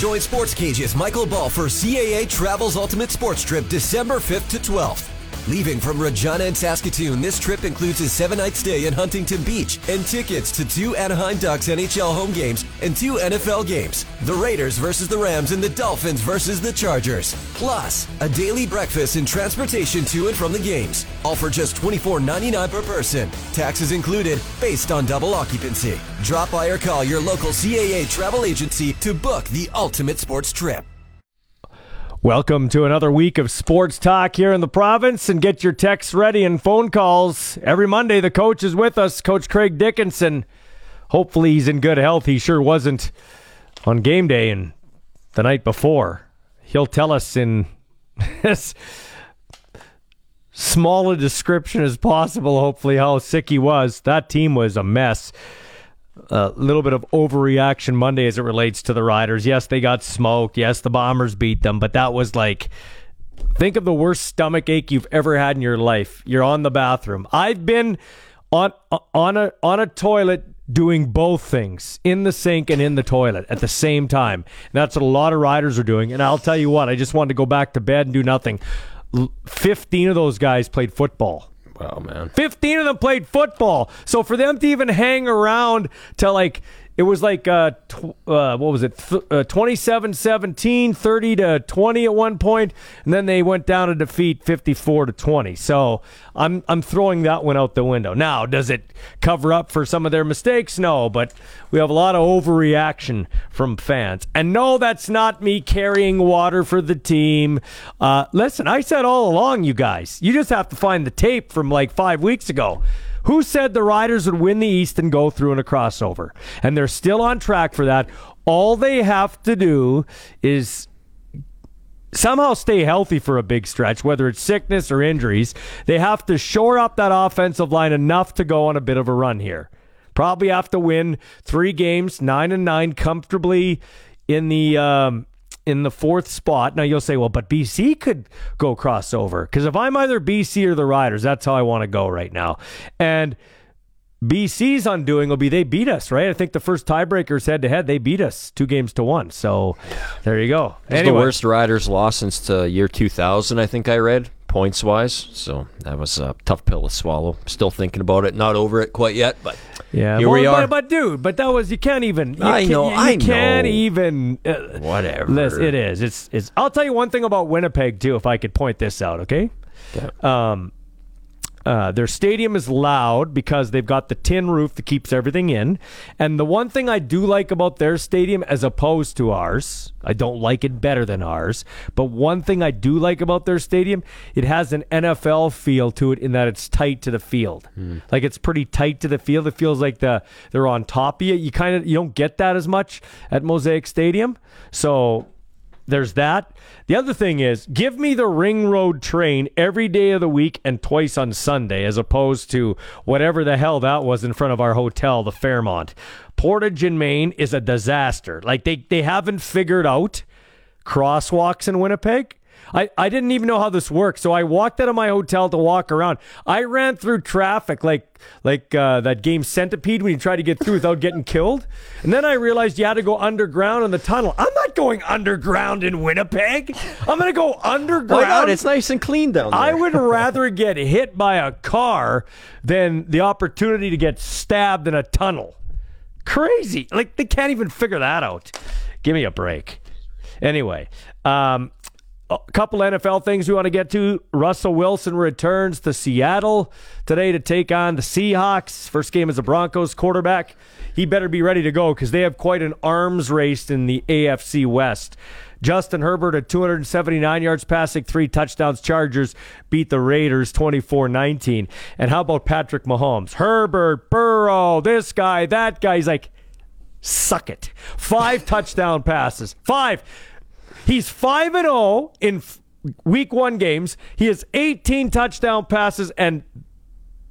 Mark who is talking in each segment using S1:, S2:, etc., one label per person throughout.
S1: Join Sports Cage's Michael Ball for CAA Travels Ultimate Sports Trip December 5th to 12th. Leaving from Regina and Saskatoon, this trip includes a seven night stay in Huntington Beach and tickets to two Anaheim Ducks NHL home games and two NFL games the Raiders versus the Rams and the Dolphins versus the Chargers. Plus, a daily breakfast and transportation to and from the games. All for just $24.99 per person. Taxes included, based on double occupancy. Drop by or call your local CAA travel agency to book the ultimate sports trip.
S2: Welcome to another week of sports talk here in the province and get your texts ready and phone calls. Every Monday, the coach is with us, Coach Craig Dickinson. Hopefully, he's in good health. He sure wasn't on game day and the night before. He'll tell us in as small a description as possible, hopefully, how sick he was. That team was a mess a little bit of overreaction Monday as it relates to the Riders. Yes, they got smoked. Yes, the Bombers beat them, but that was like think of the worst stomach ache you've ever had in your life. You're on the bathroom. I've been on on a on a toilet doing both things in the sink and in the toilet at the same time. That's what a lot of riders are doing. And I'll tell you what, I just wanted to go back to bed and do nothing. 15 of those guys played football.
S3: Wow, man.
S2: 15 of them played football. So for them to even hang around to like it was like uh, tw- uh, what was it? Th- uh, 27-17 30 to 20 at one point and then they went down to defeat 54 to 20 so i'm i'm throwing that one out the window. Now does it cover up for some of their mistakes? No but we have a lot of overreaction from fans. And no that's not me carrying water for the team. Uh, listen i said all along you guys you just have to find the tape from like five weeks ago who said the Riders would win the East and go through in a crossover? And they're still on track for that. All they have to do is somehow stay healthy for a big stretch, whether it's sickness or injuries. They have to shore up that offensive line enough to go on a bit of a run here. Probably have to win three games, nine and nine, comfortably in the um, in the fourth spot. Now you'll say, well, but BC could go crossover because if I'm either BC or the Riders, that's how I want to go right now. And BC's undoing will be they beat us, right? I think the first tiebreakers head to head, they beat us two games to one. So there you go.
S3: It's anyway. the worst Riders loss since the year 2000, I think I read points wise. So that was a tough pill to swallow. Still thinking about it. Not over it quite yet, but
S2: yeah,
S3: here
S2: well,
S3: we are.
S2: But, but, dude, but that was you can't even. You
S3: I
S2: can,
S3: know.
S2: You,
S3: I
S2: can't
S3: know.
S2: even. Uh,
S3: Whatever.
S2: Listen, it is. It's. It's. I'll tell you one thing about Winnipeg too. If I could point this out, okay.
S3: Yeah.
S2: Um, uh, their stadium is loud because they've got the tin roof that keeps everything in. And the one thing I do like about their stadium, as opposed to ours, I don't like it better than ours. But one thing I do like about their stadium, it has an NFL feel to it in that it's tight to the field.
S3: Mm.
S2: Like it's pretty tight to the field. It feels like the they're on top of you. You kind of you don't get that as much at Mosaic Stadium. So there's that. The other thing is, give me the Ring Road train every day of the week and twice on Sunday, as opposed to whatever the hell that was in front of our hotel, the Fairmont. Portage in Main is a disaster. Like they they haven't figured out crosswalks in Winnipeg. I, I didn't even know how this worked. So I walked out of my hotel to walk around. I ran through traffic like like uh, that game Centipede when you try to get through without getting killed. And then I realized you had to go underground in the tunnel. I'm not going underground in Winnipeg. I'm going to go underground.
S3: Why not? It's nice and clean down there.
S2: I would rather get hit by a car than the opportunity to get stabbed in a tunnel. Crazy. Like they can't even figure that out. Give me a break. Anyway, um, a couple NFL things we want to get to. Russell Wilson returns to Seattle today to take on the Seahawks. First game as a Broncos quarterback. He better be ready to go because they have quite an arms race in the AFC West. Justin Herbert at 279 yards passing, three touchdowns. Chargers beat the Raiders 24 19. And how about Patrick Mahomes? Herbert, Burrow, this guy, that guy. He's like, suck it. Five touchdown passes. Five. He's 5 and 0 in f- week 1 games. He has 18 touchdown passes and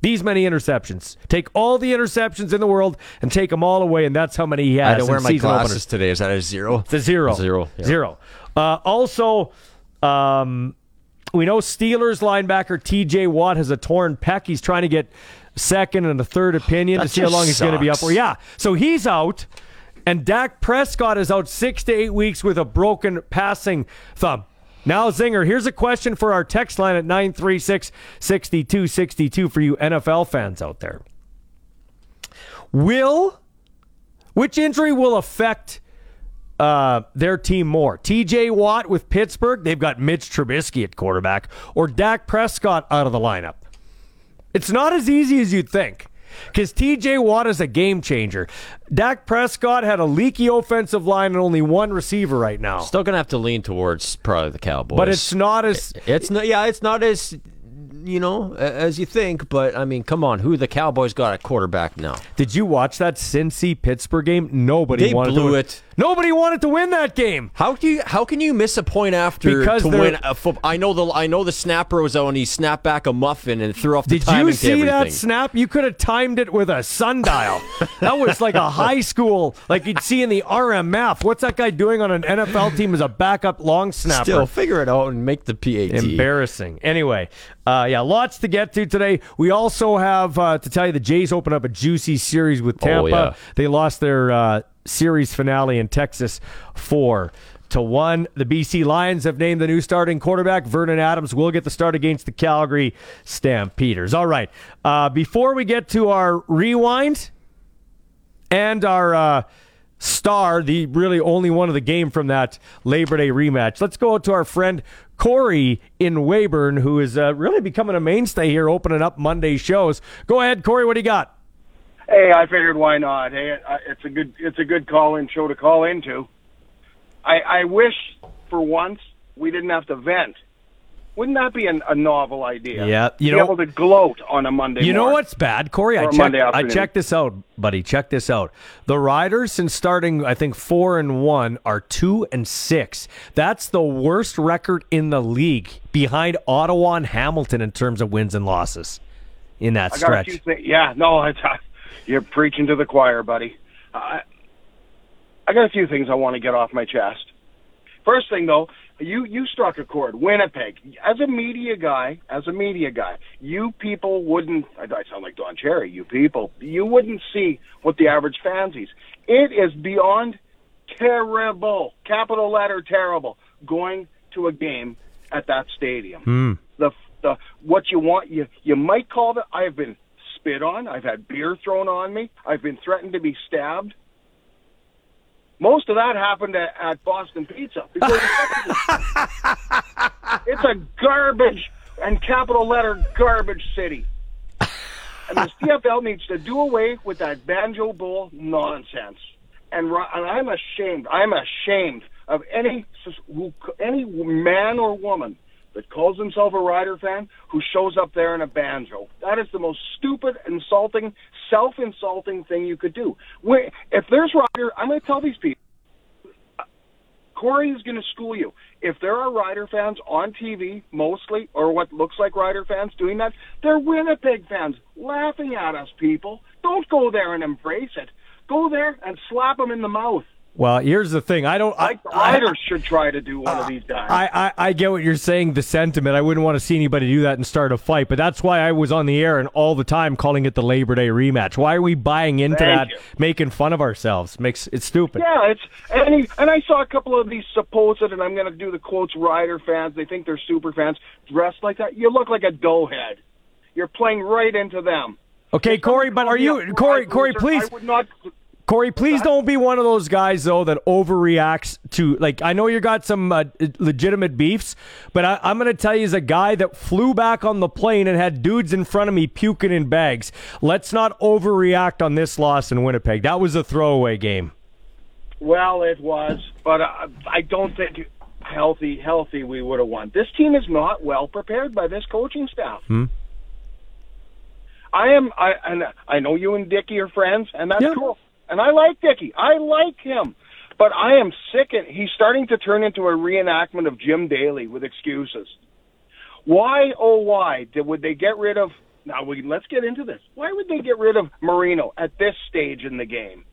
S2: these many interceptions. Take all the interceptions in the world and take them all away, and that's how many he has.
S3: I
S2: in
S3: wear my glasses
S2: openers.
S3: today. Is that a zero?
S2: It's a zero.
S3: Zero, yeah.
S2: Zero. Uh, also, um, we know Steelers linebacker T.J. Watt has a torn pec. He's trying to get second and a third opinion
S3: That
S2: to see how long he's going to be up for. Yeah, so he's out. And Dak Prescott is out six to eight weeks with a broken passing thumb. Now, Zinger, here's a question for our text line at 936 6262 for you NFL fans out there. Will, which injury will affect uh, their team more? TJ Watt with Pittsburgh, they've got Mitch Trubisky at quarterback, or Dak Prescott out of the lineup? It's not as easy as you'd think because TJ Watt is a game changer. Dak Prescott had a leaky offensive line and only one receiver right now.
S3: Still gonna have to lean towards probably the Cowboys,
S2: but it's not as
S3: it's not. Yeah, it's not as you know as you think. But I mean, come on, who the Cowboys got at quarterback now?
S2: Did you watch that Cincy Pittsburgh game? Nobody
S3: They
S2: wanted
S3: blew
S2: to,
S3: it.
S2: Nobody wanted to win that game.
S3: How do you how can you miss a point after
S2: Because
S3: to win a football? I know the I know the snapper was out and he snapped back a muffin and threw off the
S2: Did you see that snap? You could have timed it with a sundial. that was like a high school, like you'd see in the RMF. What's that guy doing on an NFL team as a backup long snapper?
S3: Still, figure it out and make the PAT.
S2: Embarrassing. Anyway, uh, yeah, lots to get to today. We also have uh, to tell you the Jays open up a juicy series with Tampa.
S3: Oh, yeah.
S2: They lost their uh, series finale in Texas four to one. The BC Lions have named the new starting quarterback. Vernon Adams will get the start against the Calgary Stampeders. All right. Uh, before we get to our rewind and our uh, star, the really only one of the game from that Labor Day rematch. Let's go out to our friend Corey in Weyburn, who is uh, really becoming a mainstay here, opening up Monday shows. Go ahead, Corey. What do you got?
S4: Hey, I figured why not. Hey, it's a good it's a good call-in show to call into. I I wish for once we didn't have to vent. Wouldn't that be an, a novel idea?
S2: Yeah, you
S4: be
S2: know-
S4: able to gloat on a Monday.
S2: You know what's bad, Corey? I checked. I checked this out, buddy. Check this out. The Riders, since starting, I think four and one, are two and six. That's the worst record in the league, behind Ottawa and Hamilton in terms of wins and losses in that
S4: I
S2: stretch.
S4: Yeah, no, uh, you're preaching to the choir, buddy. I I got a few things I want to get off my chest. First thing though, you you struck a chord. Winnipeg. As a media guy, as a media guy, you people wouldn't. I sound like Don Cherry. You people, you wouldn't see what the average fan sees. It is beyond terrible. Capital letter terrible. Going to a game at that stadium. Hmm. The the what you want you you might call it. I've been spit on. I've had beer thrown on me. I've been threatened to be stabbed. Most of that happened at, at Boston Pizza because it's a garbage and capital letter garbage city. And the CFL needs to do away with that banjo bowl nonsense. And, and I'm ashamed. I'm ashamed of any any man or woman that calls himself a Rider fan who shows up there in a banjo. That is the most stupid, insulting, self-insulting thing you could do. If there's Rider, I'm going to tell these people. Corey is going to school you. If there are Rider fans on TV, mostly, or what looks like Rider fans doing that, they're Winnipeg fans laughing at us, people. Don't go there and embrace it. Go there and slap them in the mouth.
S2: Well, here's the thing. I don't.
S4: Like the
S2: I,
S4: Riders should try to do one of uh, these guys.
S2: I, I, I get what you're saying, the sentiment. I wouldn't want to see anybody do that and start a fight, but that's why I was on the air and all the time calling it the Labor Day rematch. Why are we buying into
S4: Thank
S2: that,
S4: you.
S2: making fun of ourselves? Makes it's stupid.
S4: Yeah, it's and he, and I saw a couple of these supposed, and I'm going to do the quotes. Rider fans, they think they're super fans, dressed like that. You look like a doughhead. You're playing right into them.
S2: Okay, Corey, but are you Corey? Corey, please,
S4: I would not.
S2: Corey, please don't be one of those guys though that overreacts to. Like, I know you got some uh, legitimate beefs, but I, I'm going to tell you, as a guy that flew back on the plane and had dudes in front of me puking in bags, let's not overreact on this loss in Winnipeg. That was a throwaway game.
S4: Well, it was, but uh, I don't think healthy healthy we would have won. This team is not well prepared by this coaching staff. I am I and I know you and Dicky are friends, and that's
S2: Yeah.
S4: cool. And I like Dicky. I like him. But I am sick and he's starting to turn into a reenactment of Jim Daley with excuses. Why oh why did would they get rid of now we let's get into this. Why would they get rid of Marino at this stage in the game?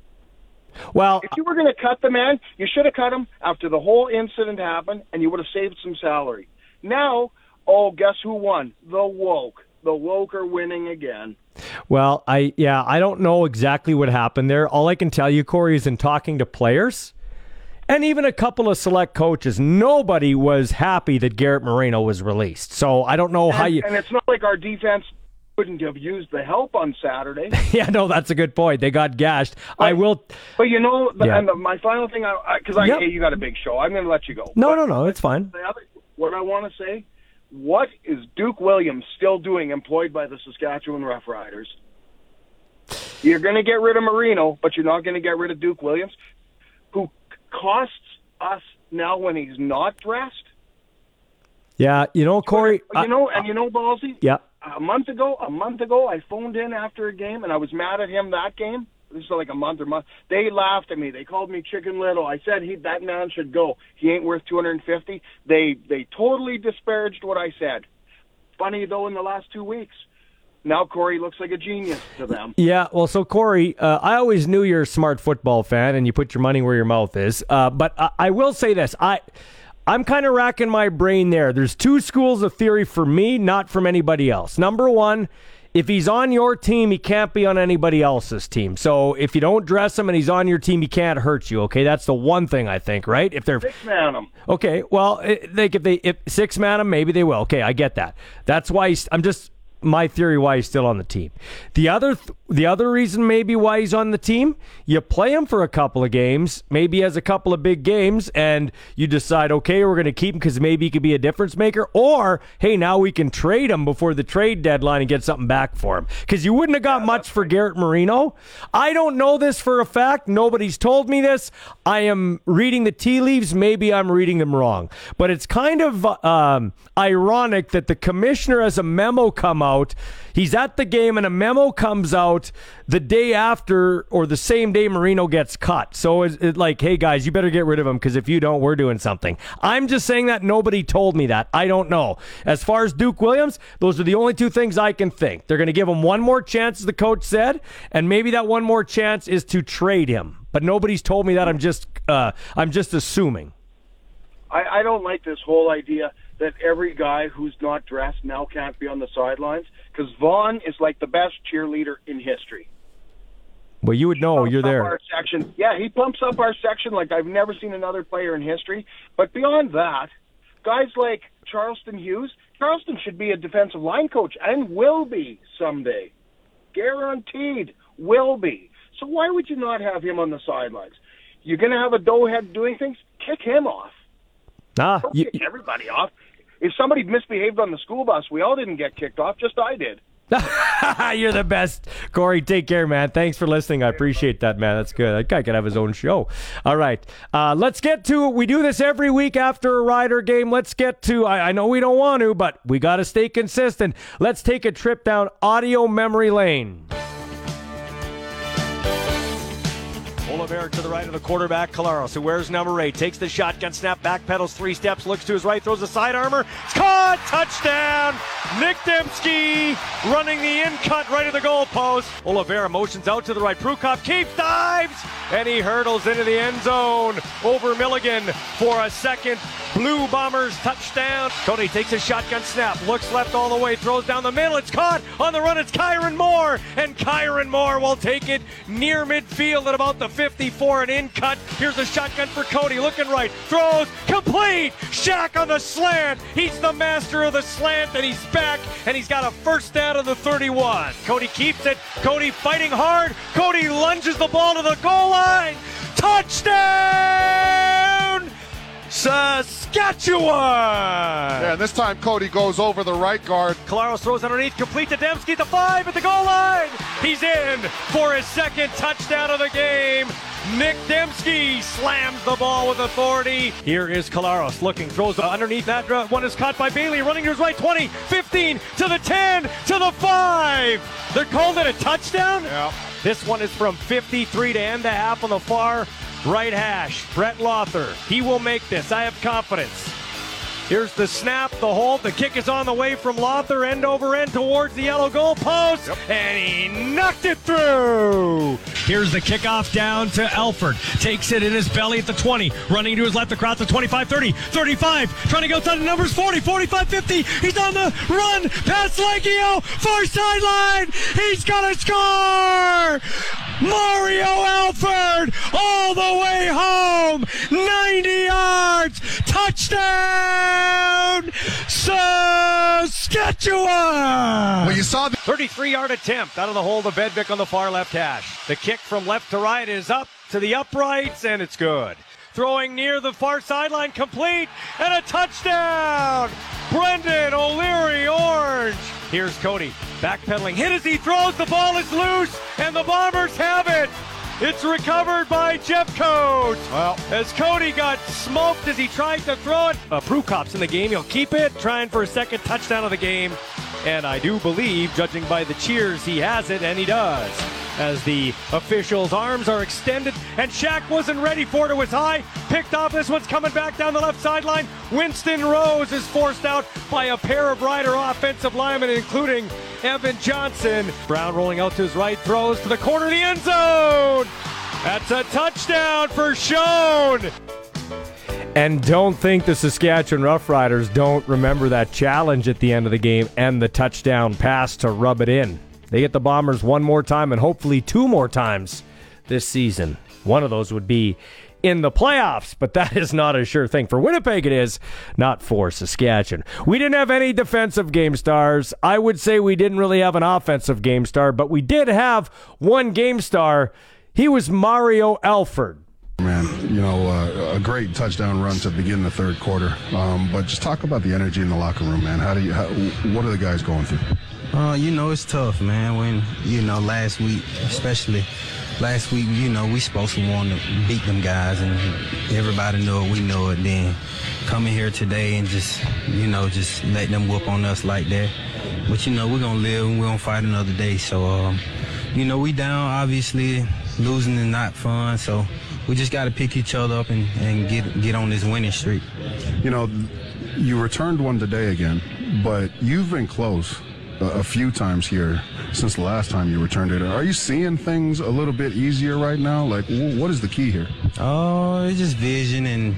S2: Well,
S4: If you were going to cut the man, you should have cut him after the whole incident happened, and you would have saved some salary. Now, oh, guess who won? The woke. The woke are winning again.
S2: Well, I yeah, I don't know exactly what happened there. All I can tell you, Corey, is in talking to players and even a couple of select coaches, nobody was happy that Garrett Marino was released. So I don't know
S4: and,
S2: how you.
S4: And it's not like our defense couldn't have used the help on Saturday.
S2: yeah, no, that's a good point. They got gashed. But, I will.
S4: But you know, yeah. and the, my final thing, because I, I, yep. hey, you got a big show. I'm going to let you go.
S2: No,
S4: but,
S2: no, no, it's fine.
S4: Other, what I want to say, what is Duke Williams still doing, employed by the Saskatchewan Roughriders? You're going to get rid of Marino, but you're not going to get rid of Duke Williams, who costs us now when he's not dressed.
S2: Yeah, you know, Corey.
S4: You know, and you know, Ballsy.
S2: Yeah.
S4: A month ago, a month ago, I phoned in after a game, and I was mad at him that game. This is like a month or month. They laughed at me. They called me Chicken Little. I said he that man should go. He ain't worth 250. They they totally disparaged what I said. Funny though, in the last two weeks, now Corey looks like a genius to them.
S2: Yeah, well, so Corey, uh, I always knew you're a smart football fan and you put your money where your mouth is. Uh, but I, I will say this: I. I'm kind of racking my brain there. There's two schools of theory for me, not from anybody else. Number one, if he's on your team, he can't be on anybody else's team. So if you don't dress him and he's on your team, he can't hurt you. Okay, that's the one thing I think, right? If they're
S4: six man him.
S2: Okay, well, eh, like if they if six man him, maybe they will. Okay, I get that. That's why I'm just my theory why he's still on the team. The other th- the other reason maybe why he's on the team, you play him for a couple of games, maybe has a couple of big games, and you decide, okay, we're going to keep him because maybe he could be a difference maker, or hey, now we can trade him before the trade deadline and get something back for him because you wouldn't have got much for Garrett Marino. I don't know this for a fact. Nobody's told me this. I am reading the tea leaves. Maybe I'm reading them wrong, but it's kind of um, ironic that the commissioner has a memo come out. He's at the game and a memo comes out the day after or the same day Marino gets cut. So it's, it's like, hey guys, you better get rid of him because if you don't, we're doing something. I'm just saying that nobody told me that. I don't know. As far as Duke Williams, those are the only two things I can think. They're going to give him one more chance, as the coach said, and maybe that one more chance is to trade him. But nobody's told me that. I'm just, uh, I'm just assuming.
S4: I, I don't like this whole idea that every guy who's not dressed now can't be on the sidelines because Vaughn is like the best cheerleader in history.
S2: Well, you would know. You're there.
S4: Our section. Yeah, he pumps up our section like I've never seen another player in history. But beyond that, guys like Charleston Hughes, Charleston should be a defensive line coach and will be someday. Guaranteed will be. So why would you not have him on the sidelines? You're going to have a doughhead doing things? Kick him off.
S2: Nah,
S4: Don't you, kick everybody off. If somebody misbehaved on the school bus, we all didn't get kicked off. Just I did.
S2: You're the best, Corey. Take care, man. Thanks for listening. I appreciate that, man. That's good. That guy could have his own show. All right, uh, let's get to. We do this every week after a Rider game. Let's get to. I, I know we don't want to, but we got to stay consistent. Let's take a trip down audio memory lane. Oliveira to the right of the quarterback, Collaros, who wears number eight, takes the shotgun snap, back pedals three steps, looks to his right, throws a side armor. It's caught! Touchdown! Nick Demski running the in cut right of the goalpost. Oliveira motions out to the right. Prukop keeps, dives, and he hurdles into the end zone over Milligan for a second Blue Bombers touchdown. Cody takes a shotgun snap, looks left all the way, throws down the middle. It's caught on the run. It's Kyran Moore, and Kyran Moore will take it near midfield at about the 54 and in cut. Here's a shotgun for Cody, looking right, throws complete. Shaq on the slant. He's the master of the slant, and he's back, and he's got a first down of the 31. Cody keeps it. Cody fighting hard. Cody lunges the ball to the goal line. Touchdown! Saskatchewan!
S5: Yeah, and this time Cody goes over the right guard.
S2: Collaros throws underneath, complete to Demski, the five at the goal line. He's in for his second touchdown of the game. Nick Demski slams the ball with authority. Here is Collaros looking, throws underneath that. One is caught by Bailey, running to his right, 20, 15, to the 10, to the 5. They're called it a touchdown?
S5: Yeah.
S2: This one is from 53 to end the half on the far right hash. Brett Lauther. He will make this. I have confidence. Here's the snap, the hold. The kick is on the way from Lauther, end over end towards the yellow goal post, yep. and he knocked it through. Here's the kickoff down to Alford. Takes it in his belly at the 20. Running to his left across the 25, 30, 35. Trying to go to the numbers 40, 45, 50. He's on the run past Liegghio. Far sideline. He's going to score. Mario Alford all the way home. 90 yards. Touchdown. Saskatchewan.
S5: Well, you saw the
S2: 33 yard attempt out of the hole to Bedvik on the far left hash. The kick from left to right is up to the uprights, and it's good. Throwing near the far sideline, complete, and a touchdown! Brendan O'Leary Orange. Here's Cody backpedaling, hit as he throws. The ball is loose, and the Bombers have it. It's recovered by Jeff Coates.
S5: Well.
S2: as Cody got smoked as he tried to throw it. Uh, Prukop's in the game. He'll keep it, trying for a second touchdown of the game. And I do believe, judging by the cheers, he has it, and he does. As the officials' arms are extended, and Shaq wasn't ready for it. It was high. Picked off. This one's coming back down the left sideline. Winston Rose is forced out by a pair of Rider offensive linemen, including Evan Johnson. Brown rolling out to his right, throws to the corner of the end zone. That's a touchdown for Schoen. And don't think the Saskatchewan Roughriders don't remember that challenge at the end of the game and the touchdown pass to rub it in. They get the Bombers one more time and hopefully two more times this season. One of those would be in the playoffs, but that is not a sure thing. For Winnipeg, it is, not for Saskatchewan. We didn't have any defensive game stars. I would say we didn't really have an offensive game star, but we did have one game star. He was Mario Alford.
S6: Man, you know, uh, a great touchdown run to begin the third quarter. Um, but just talk about the energy in the locker room, man. How do you? How, what are the guys going through?
S7: Uh, you know, it's tough, man. When you know last week, especially last week, you know, we supposed to want to beat them guys, and everybody know it. We know it. Then coming here today and just, you know, just let them whoop on us like that. But you know, we're gonna live and we're gonna fight another day. So, um, you know, we down. Obviously, losing is not fun. So we just got to pick each other up and, and get get on this winning streak.
S6: You know, you returned one today again, but you've been close a, a few times here since the last time you returned it. Are you seeing things a little bit easier right now? Like, wh- what is the key here?
S7: Oh, it's just vision and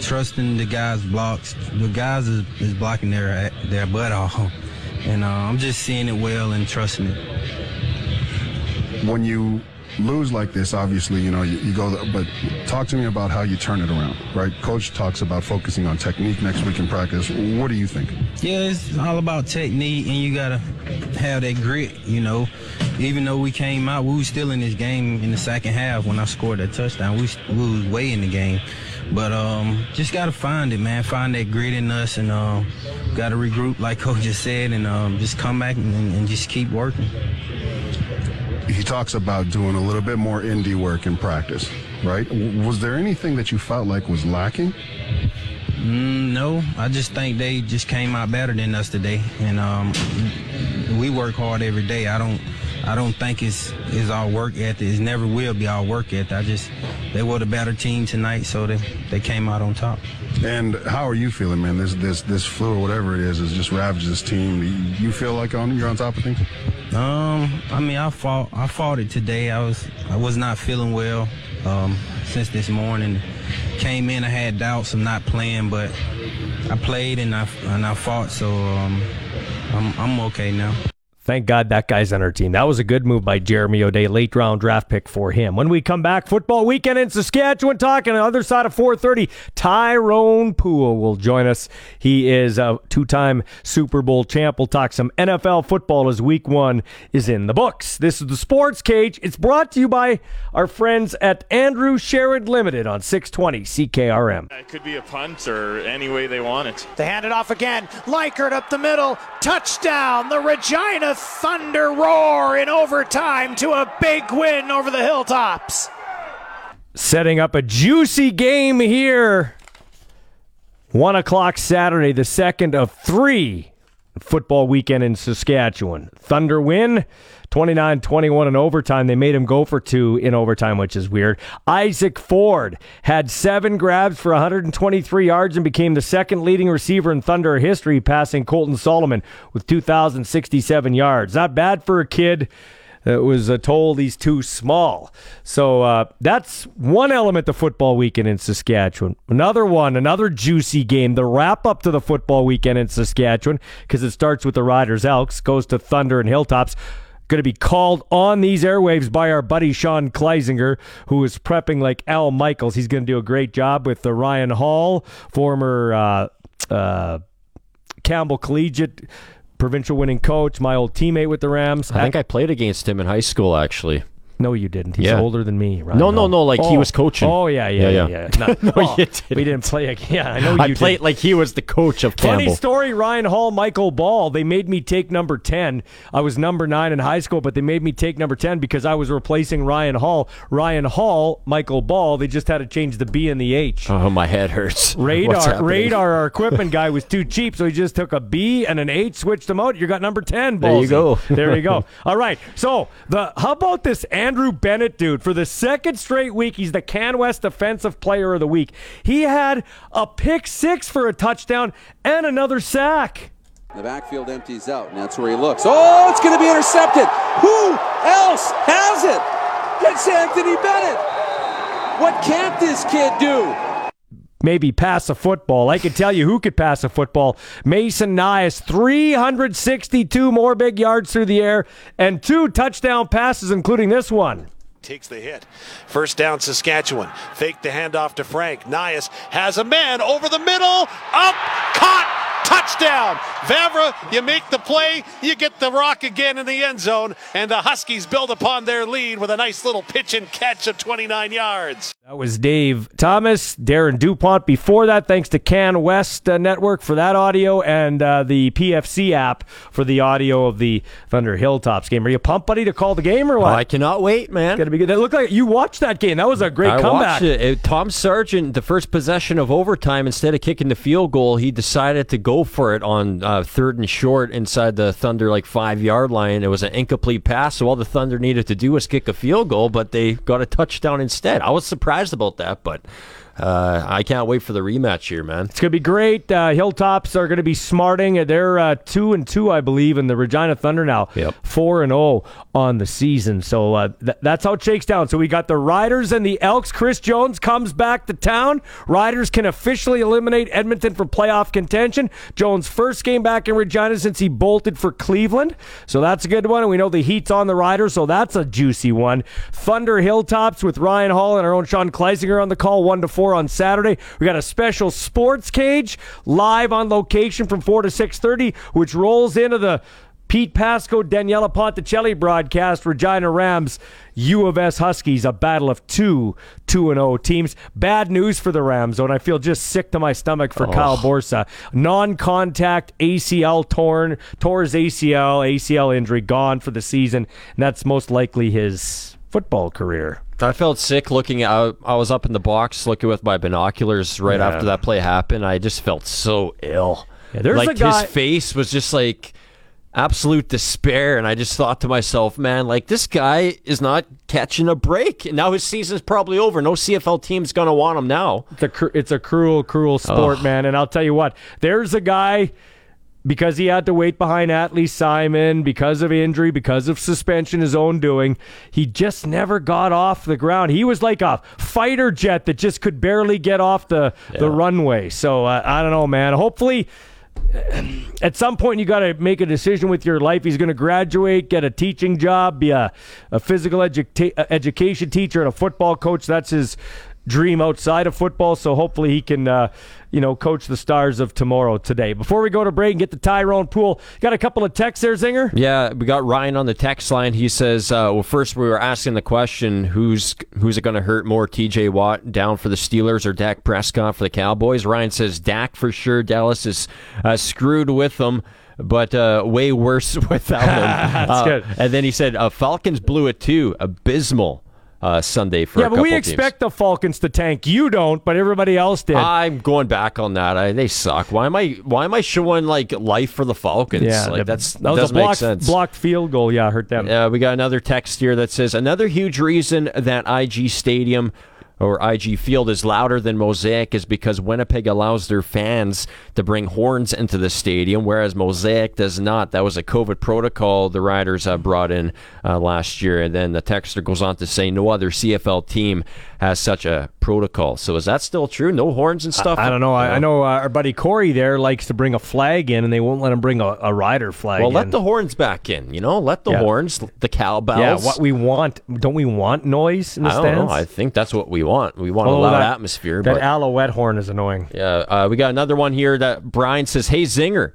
S7: trusting the guys' blocks. The guys is, is blocking their their butt off, and uh, I'm just seeing it well and trusting it.
S6: When you lose like this, obviously, you know, you, you go, but talk to me about how you turn it around, right? Coach talks about focusing on technique next week in practice. What do you think?
S7: Yeah, it's all about technique, and you gotta have that grit. You know, even though we came out, we was still in this game in the second half when I scored that touchdown. We we was way in the game, but um, just gotta find it, man. Find that grit in us, and um, gotta regroup, like Coach just said, and um, just come back and, and just keep working.
S6: Talks about doing a little bit more indie work in practice, right? Was there anything that you felt like was lacking?
S7: Mm, no, I just think they just came out better than us today, and um, we work hard every day. I don't, I don't think it's it's our work ethic. It never will be our work ethic. I just they were the better team tonight, so they they came out on top.
S6: And how are you feeling, man? This this this flu or whatever it is has just ravaged this team. You- You feel like on you're on top of things?
S7: Um, I mean, I fought I fought it today. I was I was not feeling well um, since this morning. Came in, I had doubts of not playing, but I played and I and I fought, so um, I'm I'm okay now.
S2: Thank God that guy's on our team. That was a good move by Jeremy O'Day, late round draft pick for him. When we come back, football weekend in Saskatchewan, talking on the other side of 4:30. Tyrone Poole will join us. He is a two-time Super Bowl champ. We'll talk some NFL football as Week One is in the books. This is the Sports Cage. It's brought to you by our friends at Andrew Sheret Limited on 620 CKRM.
S8: It could be a punt or any way they want it.
S9: They hand it off again. Likert up the middle. Touchdown. The Regina Thunder roar in overtime to a big win over the Hilltops.
S2: setting up a juicy game here. One o'clock Saturday, the second of three football weekend in Saskatchewan. Thunder win 29 21 in overtime. They made him go for two in overtime, which is weird. Isaac Ford had seven grabs for 123 yards and became the second leading receiver in Thunder history, passing Colton Solomon with 2,067 yards. Not bad for a kid that was uh, told he's too small. So uh, that's one element of football weekend in Saskatchewan. Another one, another juicy game. The wrap up to the football weekend in Saskatchewan because it starts with the Riders Elks, goes to Thunder and Hilltops going to be called on these airwaves by our buddy Sean Kleisinger, who is prepping like Al Michaels. He's going to do a great job with the Ryan Hall, former uh, uh, Campbell Collegiate provincial winning coach, my old teammate with the Rams.
S3: I think I played against him in high school, actually.
S2: No, you didn't. He's
S3: Yeah.
S2: older than me. Right?
S3: No, no, no, like he oh. was coaching.
S2: Oh yeah, yeah,
S3: Yeah,
S2: yeah.
S3: yeah.
S2: yeah. No, oh,
S3: you
S2: We didn't play. ag- Yeah, I know you
S3: I played
S2: did.
S3: like he was the coach of
S2: Funny
S3: Campbell.
S2: story, Ryan Hall, Michael Ball. They made me take number 10. I was number 9 in high school, but they made me take number 10 because I was replacing Ryan Hall. Ryan Hall, Michael Ball, they just had to change the B and the H.
S3: Oh, my head hurts. What's
S2: Radar,
S3: happening?
S2: radar, our equipment guy was too cheap, so he just took a B and an H, switched them out. You got number ten.
S3: There you
S2: ballsy.
S3: go.
S2: there you go. All right. So the how about this Andrew Bennett dude for the second straight week? He's the Can West Defensive Player of the Week. He had a pick six for a touchdown and another sack.
S10: The backfield empties out, and that's where he looks. Oh, it's going to be intercepted. Who else has it? It's Anthony Bennett. What can't this kid do?
S2: Maybe pass a football. I can tell you who could pass a football. Mason Nyhus, 362 more big yards through the air and two touchdown passes, including this one.
S11: takes the hit. First down, Saskatchewan. Fake the handoff to Frank. Nyhus has a man over the middle. Up, caught, touchdown. Vavra, you make the play, you get the rock again in the end zone, and the Huskies build upon their lead with a nice little pitch and catch of 29 yards.
S2: That was Dave Thomas, Darren DuPont. Before that, thanks to Can West uh, Network for that audio and uh, the PFC app for the audio of the Thunder Hilltops game. Are you pumped, buddy, to call the game or
S3: Oh,
S2: what?
S3: I cannot wait, man.
S2: It's Gonna be good. That looked like you watched that game. That was a great
S3: I
S2: comeback.
S3: watched it. It- Tom Sargeant, the first possession of overtime, instead of kicking the field goal, he decided to go for it on uh, third and short inside the Thunder like five yard line. It was an incomplete pass, so all the Thunder needed to do was kick a field goal, but they got a touchdown instead. I was surprised about that, but uh, I can't wait for the rematch here, man.
S2: It's gonna be great. Uh, Hilltops are gonna be smarting. They're uh, two and two, I believe, and the Regina Thunder now
S3: Yep.
S2: four and zero on the season. So uh, th- that's how it shakes down. So we got the Riders and the Elks. Chris Jones comes back to town. Riders can officially eliminate Edmonton from playoff contention. Jones' first game back in Regina since he bolted for Cleveland. So that's a good one. And we know the Heat's on the Riders, so that's a juicy one. Thunder Hilltops with Ryan Hall and our own Sean Kleisinger on the call, one to four on Saturday. We got a special sports cage live on location from four to six thirty, which rolls into the Pete Pasco, Daniela Ponticelli broadcast, Regina Rams, U of S Huskies, a battle of two 2 0 teams. Bad news for the Rams, though, and I feel just sick to my stomach for Kyle Borsa. Non contact ACL torn, tore his ACL, ACL injury, gone for the season, and that's most likely his football career.
S3: I felt sick looking out. I was up in the box looking with my binoculars right
S2: Yeah.
S3: after that play happened. I just felt so ill.
S2: Yeah, there's
S3: like
S2: a guy-
S3: his face was just like absolute despair, and I just thought to myself, man, like this guy is not catching a break, and now his season's probably over. No CFL team's gonna want him now.
S2: It's a, cr- it's a cruel, cruel sport,
S3: Ugh.
S2: man. And I'll tell you what, there's a guy because he had to wait behind Atlee Simon because of injury, because of suspension, his own doing. He just never got off the ground. He was like a fighter jet that just could barely get off the the runway. So uh, I don't know, man. Hopefully. At some point, you got to make a decision with your life. He's going to graduate, get a teaching job, be a, a physical educa- uh, education teacher and a football coach. That's his dream outside of football. So hopefully he can, uh, you know, coach the stars of tomorrow today. Before we go to break and get the Tyrone Poole, got a couple of texts there, Zinger.
S3: Yeah, we got Ryan on the text line. He says, uh, "Well, first we were asking the question: who's who's it going to hurt more, T.J. Watt down for the Steelers or Dak Prescott for the Cowboys?" Ryan says Dak for sure. Dallas is uh, screwed with them. But uh, way worse without him.
S2: That's
S3: Uh,
S2: good.
S3: And then he said, uh, "Falcons blew it too. Abysmal uh, Sunday for
S2: Yeah, but we
S3: teams."
S2: expect the Falcons to tank. You don't, but everybody else did.
S3: I'm going back on that. I, they suck. Why am I? Why am I showing like life for the Falcons?
S2: yeah,
S3: like
S2: the-
S3: that's
S2: that was
S3: doesn't
S2: a blocked,
S3: make sense.
S2: blocked field goal. Yeah, hurt them.
S3: Uh, we got another text here that says another huge reason that IG Stadium or IG Field is louder than Mosaic is because Winnipeg allows their fans to bring horns into the stadium, whereas Mosaic does not. That was a COVID protocol the Riders uh, brought in uh, last year. And then the texter goes on to say no other CFL team has such a protocol. So is that still true? No horns and stuff?
S2: I, I don't know. I, I know uh, our buddy Corey there likes to bring a flag in, and they won't let him bring a, a rider flag
S3: well,
S2: in.
S3: let the horns back in, you know? Let the
S2: Yeah.
S3: horns, the cowbells.
S2: Yeah, what we want. Don't we want noise in the
S3: I don't
S2: stands?
S3: know. I think that's what we want. We want a loud
S2: that-
S3: atmosphere.
S2: That
S3: but
S2: alouette horn is annoying.
S3: Yeah, uh, we got another one here that Brian says, "Hey Zinger."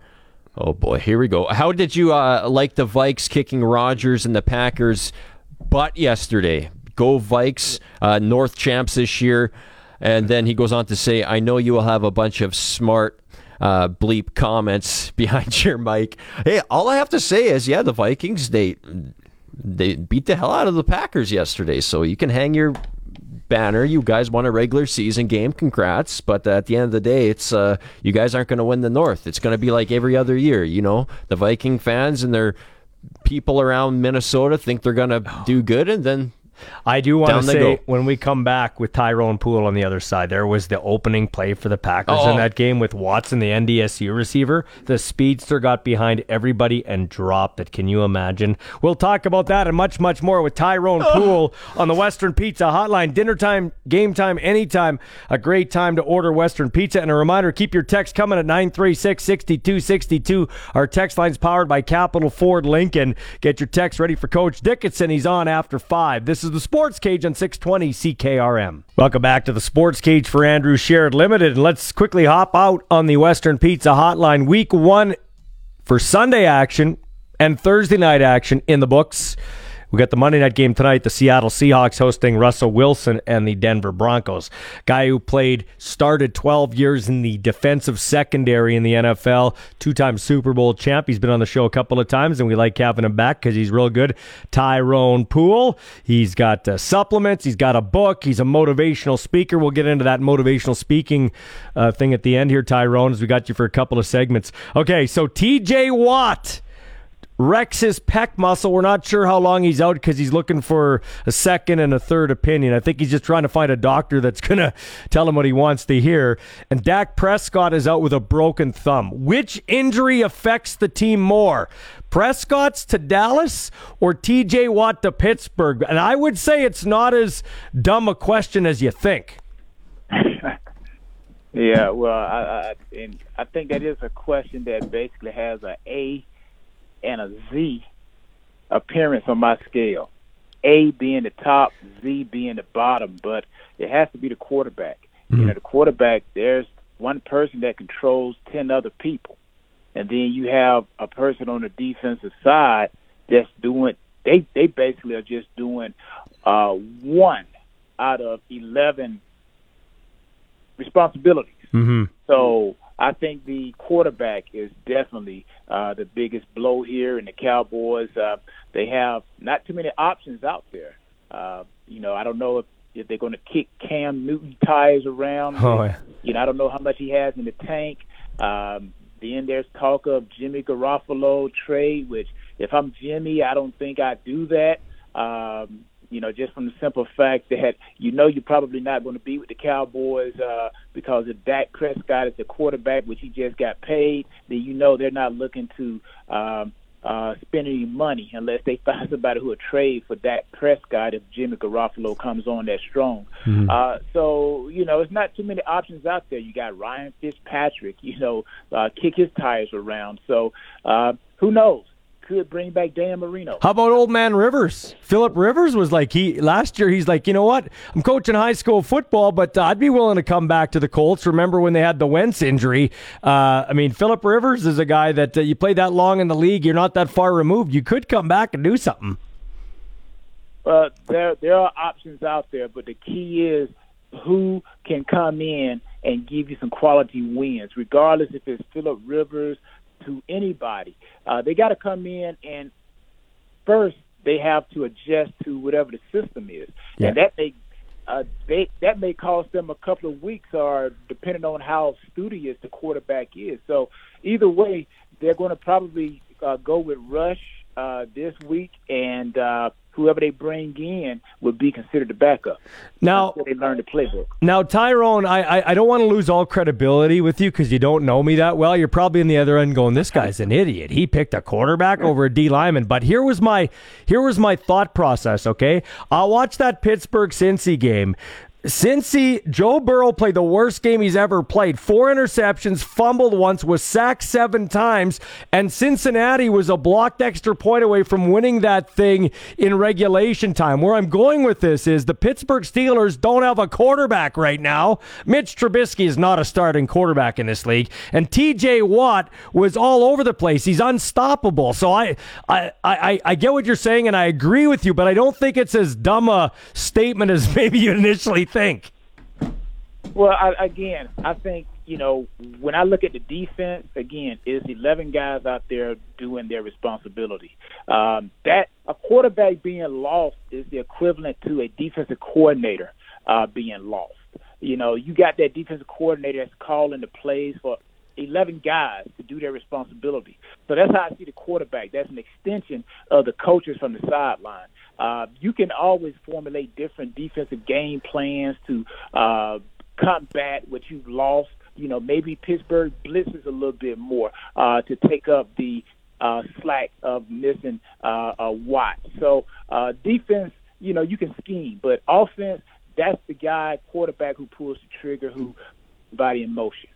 S3: Oh boy, here we go. How did you uh, like the Vikes kicking Rodgers and the Packers butt yesterday? Go Vikes, uh, North champs this year. And then he goes on to say, "I know you will have a bunch of smart." Uh, bleep comments behind your mic. Hey, all I have to say is, yeah, the Vikings they they beat the hell out of the Packers yesterday. So you can hang your banner. You guys won a regular season game. Congrats. But at the end of the day, it's uh, you guys aren't going to win the North. It's going to be like every other year. You know, the Viking fans and their people around Minnesota think they're going to do good, and then
S2: I do want
S3: Down
S2: to say
S3: go.
S2: when we come back with Tyrone Poole on the other side, there was the opening play for the Packers
S3: Oh.
S2: in that game with Watson, the NDSU receiver. The speedster got behind everybody and dropped it. Can you imagine? We'll talk about that and much, much more with Tyrone Poole on the Western Pizza Hotline. Dinner time, game time, anytime. A great time to order Western Pizza. And a reminder: keep your text coming at 936-6262. Our text line's powered by Capital Ford Lincoln. Get your text ready for Coach Dickinson. He's on after five. This is the Sports Cage on 620 CKRM. Welcome back to the Sports Cage for Andrew Sheret Limited. Let's quickly hop out on the Western Pizza Hotline. Week one for Sunday action and Thursday night action in the books. We got the Monday night game tonight. The Seattle Seahawks hosting Russell Wilson and the Denver Broncos. Guy who played, started 12 years in the defensive secondary in the NFL, two time Super Bowl champ. He's been on the show a couple of times, and we like having him back because he's real good. Tyrone Poole. He's got uh, supplements, he's got a book, he's a motivational speaker. We'll get into that motivational speaking uh, thing at the end here, Tyrone, as we got you for a couple of segments. Okay, so TJ Watt wrecks his pec muscle. We're not sure how long he's out because he's looking for a second and a third opinion. I think he's just trying to find a doctor that's going to tell him what he wants to hear. And Dak Prescott is out with a broken thumb. Which injury affects the team more? Prescott's to Dallas or TJ Watt to Pittsburgh? And I would say it's not as dumb a question as you think.
S12: Yeah, well, I, I I think that is a question that basically has a A and a Z appearance on my scale. A being the top, Z being the bottom, but it has to be the quarterback. You know, the quarterback. There's one person that controls ten other people, and then you have a person on the defensive side that's doing. They they basically are just doing uh, one out of eleven responsibilities.
S2: Mm-hmm.
S12: So I think the quarterback is definitely uh, the biggest blow here, and the Cowboys uh, they have not too many options out there. Uh, you know, I don't know if, if they're going to kick Cam Newton tires around.
S2: Oh, yeah.
S12: You know, I don't know how much he has in the tank. Um, then there's talk of Jimmy Garoppolo trade, which if I'm Jimmy, I don't think I'd do that. Um, you know, just from the simple fact that you know you're probably not going to be with the Cowboys uh, because if Dak Prescott is the quarterback, which he just got paid, then you know they're not looking to um, uh, spend any money unless they find somebody who will trade for Dak Prescott if Jimmy Garoppolo comes on that strong.
S13: Mhm.
S12: Uh, so you know, it's not too many options out there. You got Ryan Fitzpatrick, you know, uh, kick his tires around. So uh, who knows? Could bring back Dan Marino.
S2: How about old man Rivers? Philip Rivers was like he last year. He's like, you know what? I'm coaching high school football, but uh, I'd be willing to come back to the Colts. Remember when they had the Wentz injury? Uh, I mean, Philip Rivers is a guy that uh, you play that long in the league. You're not that far removed. You could come back and do something.
S12: Uh, there there are options out there, but the key is who can come in and give you some quality wins, regardless if it's Philip Rivers to anybody. Uh, they got to come in and first they have to adjust to whatever the system is,
S13: Yeah.
S12: and that may uh, they that may cost them a couple of weeks, or depending on how studious the quarterback is. So either way, they're going to probably uh, go with Rush uh, this week, and uh, whoever they bring in would be considered the backup.
S2: Now
S12: they learn the playbook.
S2: Now, Tyrone, I, I, I don't want to lose all credibility with you because you don't know me that well. You're probably in the other end going, "This guy's an idiot. He picked a quarterback over a D lineman." But here was my here was my thought process. Okay, I'll watch that Pittsburgh Cincy game. Cincy, Joe Burrow played the worst game he's ever played. Four interceptions, fumbled once, was sacked seven times, and Cincinnati was a blocked extra point away from winning that thing in regulation time. Where I'm going with this is the Pittsburgh Steelers don't have a quarterback right now. Mitch Trubisky is not a starting quarterback in this league, and TJ Watt was all over the place. He's unstoppable. So I, I, I, I get what you're saying, and I agree with you, but I don't think it's as dumb a statement as maybe you initially think?
S12: Well, I, again, I think you know when I look at the defense, again, is eleven guys out there doing their responsibility. Um, that a quarterback being lost is the equivalent to a defensive coordinator uh, being lost. You know, you got that defensive coordinator that's calling the plays for 11 guys to do their responsibility. So that's how I see the quarterback. That's an extension of the coaches from the sideline. Uh, you can always formulate different defensive game plans to uh, combat what you've lost. You know, maybe Pittsburgh blitzes a little bit more uh, to take up the uh, slack of missing uh, a Watt. So uh, defense, you know, you can scheme, but offense, that's the guy quarterback who pulls the trigger, who body in motion.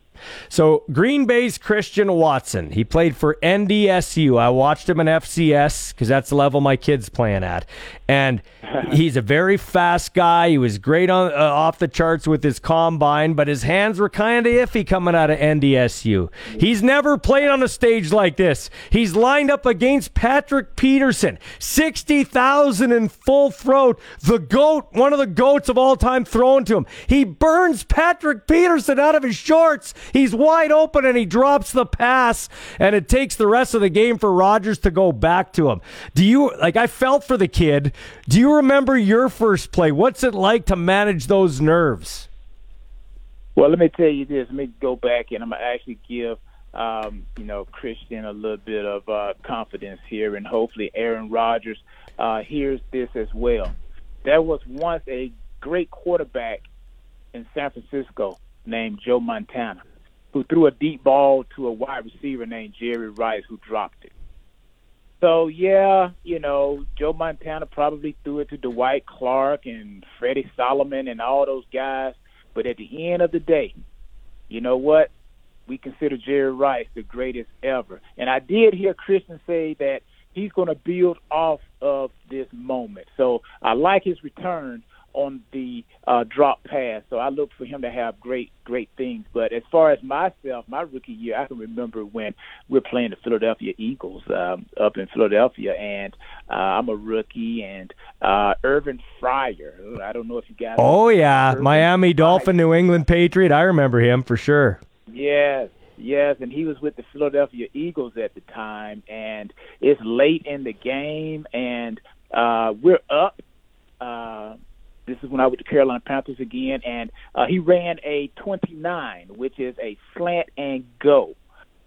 S2: So Green Bay's Christian Watson. He played for NDSU. I watched him in FCS because that's the level my kid's playing at, and he's a very fast guy. He was great on uh, off the charts with his combine, but his hands were kind of iffy coming out of NDSU. He's never played on a stage like this. He's lined up against Patrick Peterson, sixty thousand in full throat, the goat, one of the goats of all time, thrown to him. He burns Patrick Peterson out of his shorts. He's wide open and he drops the pass, and it takes the rest of the game for Rodgers to go back to him. Do you like? I felt for the kid. Do you remember your first play? What's it like to manage those nerves?
S12: Well, let me tell you this. Let me go back and I'm gonna actually give um, you know Christian a little bit of uh, confidence here, and hopefully Aaron Rodgers uh, hears this as well. There was once a great quarterback in San Francisco named Joe Montana who threw a deep ball to a wide receiver named Jerry Rice who dropped it. So yeah, you know, Joe Montana probably threw it to Dwight Clark and Freddie Solomon and all those guys. But at the end of the day, you know what? We consider Jerry Rice the greatest ever. And I did hear Christian say that he's going to build off of this moment. So I like his return, on the uh, drop pass. So I look for him to have great, great things. But as far as myself, my rookie year, I can remember when we are playing the Philadelphia Eagles um, up in Philadelphia, and uh, I'm a rookie, and uh, Irving Fryar. I don't know if you guys.
S2: Oh yeah, Miami Dolphin, New England Patriot. I remember him for sure.
S12: Yes, Yes, and he was with the Philadelphia Eagles at the time, and it's late in the game, and uh, we're up. Uh, this is when I went to Carolina Panthers again, and uh, he ran a 29, which is a slant and go.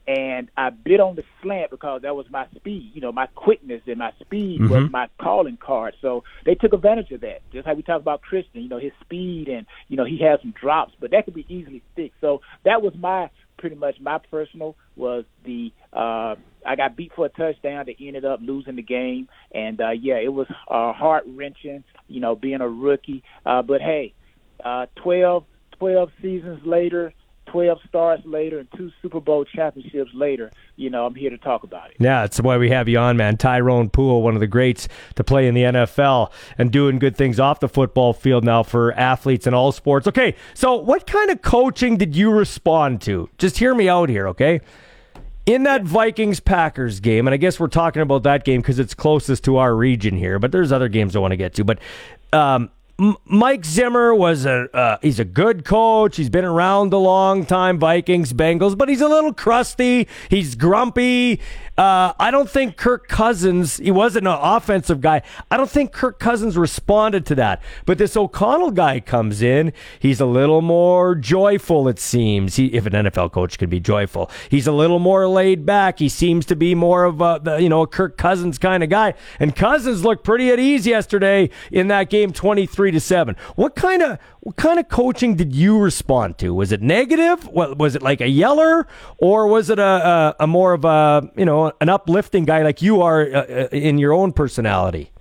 S12: And I bid on the slant because that was my speed, you know, my quickness and my speed mm-hmm. was my calling card. So they took advantage of that. Just like we talked about Christian, you know, his speed and you know he has some drops, but that could be easily fixed. So that was my pretty much my personal was the uh, I got beat for a touchdown that ended up losing the game, and uh, yeah, it was uh, heart wrenching, you know, being a rookie. Uh, but hey, uh, 12, 12 seasons later, 12 starts later and two Super Bowl championships later, you know, I'm here to talk about it.
S2: Yeah, that's why we have you on, man. Tyrone Poole, one of the greats to play in the NFL and doing good things off the football field now for athletes in all sports. Okay, so what kind of coaching did you respond to? Just hear me out here, okay? In that Vikings Packers game, and I guess we're talking about that game because it's closest to our region here, but there's other games I want to get to. But um, M- Mike Zimmer was a uh, he's a good coach. He's been around a long time, Vikings, Bengals, but he's a little crusty. He's grumpy. Uh, I don't think Kirk Cousins. He wasn't an offensive guy. I don't think Kirk Cousins responded to that. But this O'Connell guy comes in. He's a little more joyful. It seems. He, if an NFL coach can be joyful, he's a little more laid back. He seems to be more of a you know a Kirk Cousins kind of guy. And Cousins looked pretty at ease yesterday in that game, twenty three to seven. What kind of what kind of coaching did you respond to? Was it negative? What, was it like a yeller, or was it a, a, a more of a you know an uplifting guy like you are uh, uh in your own personality?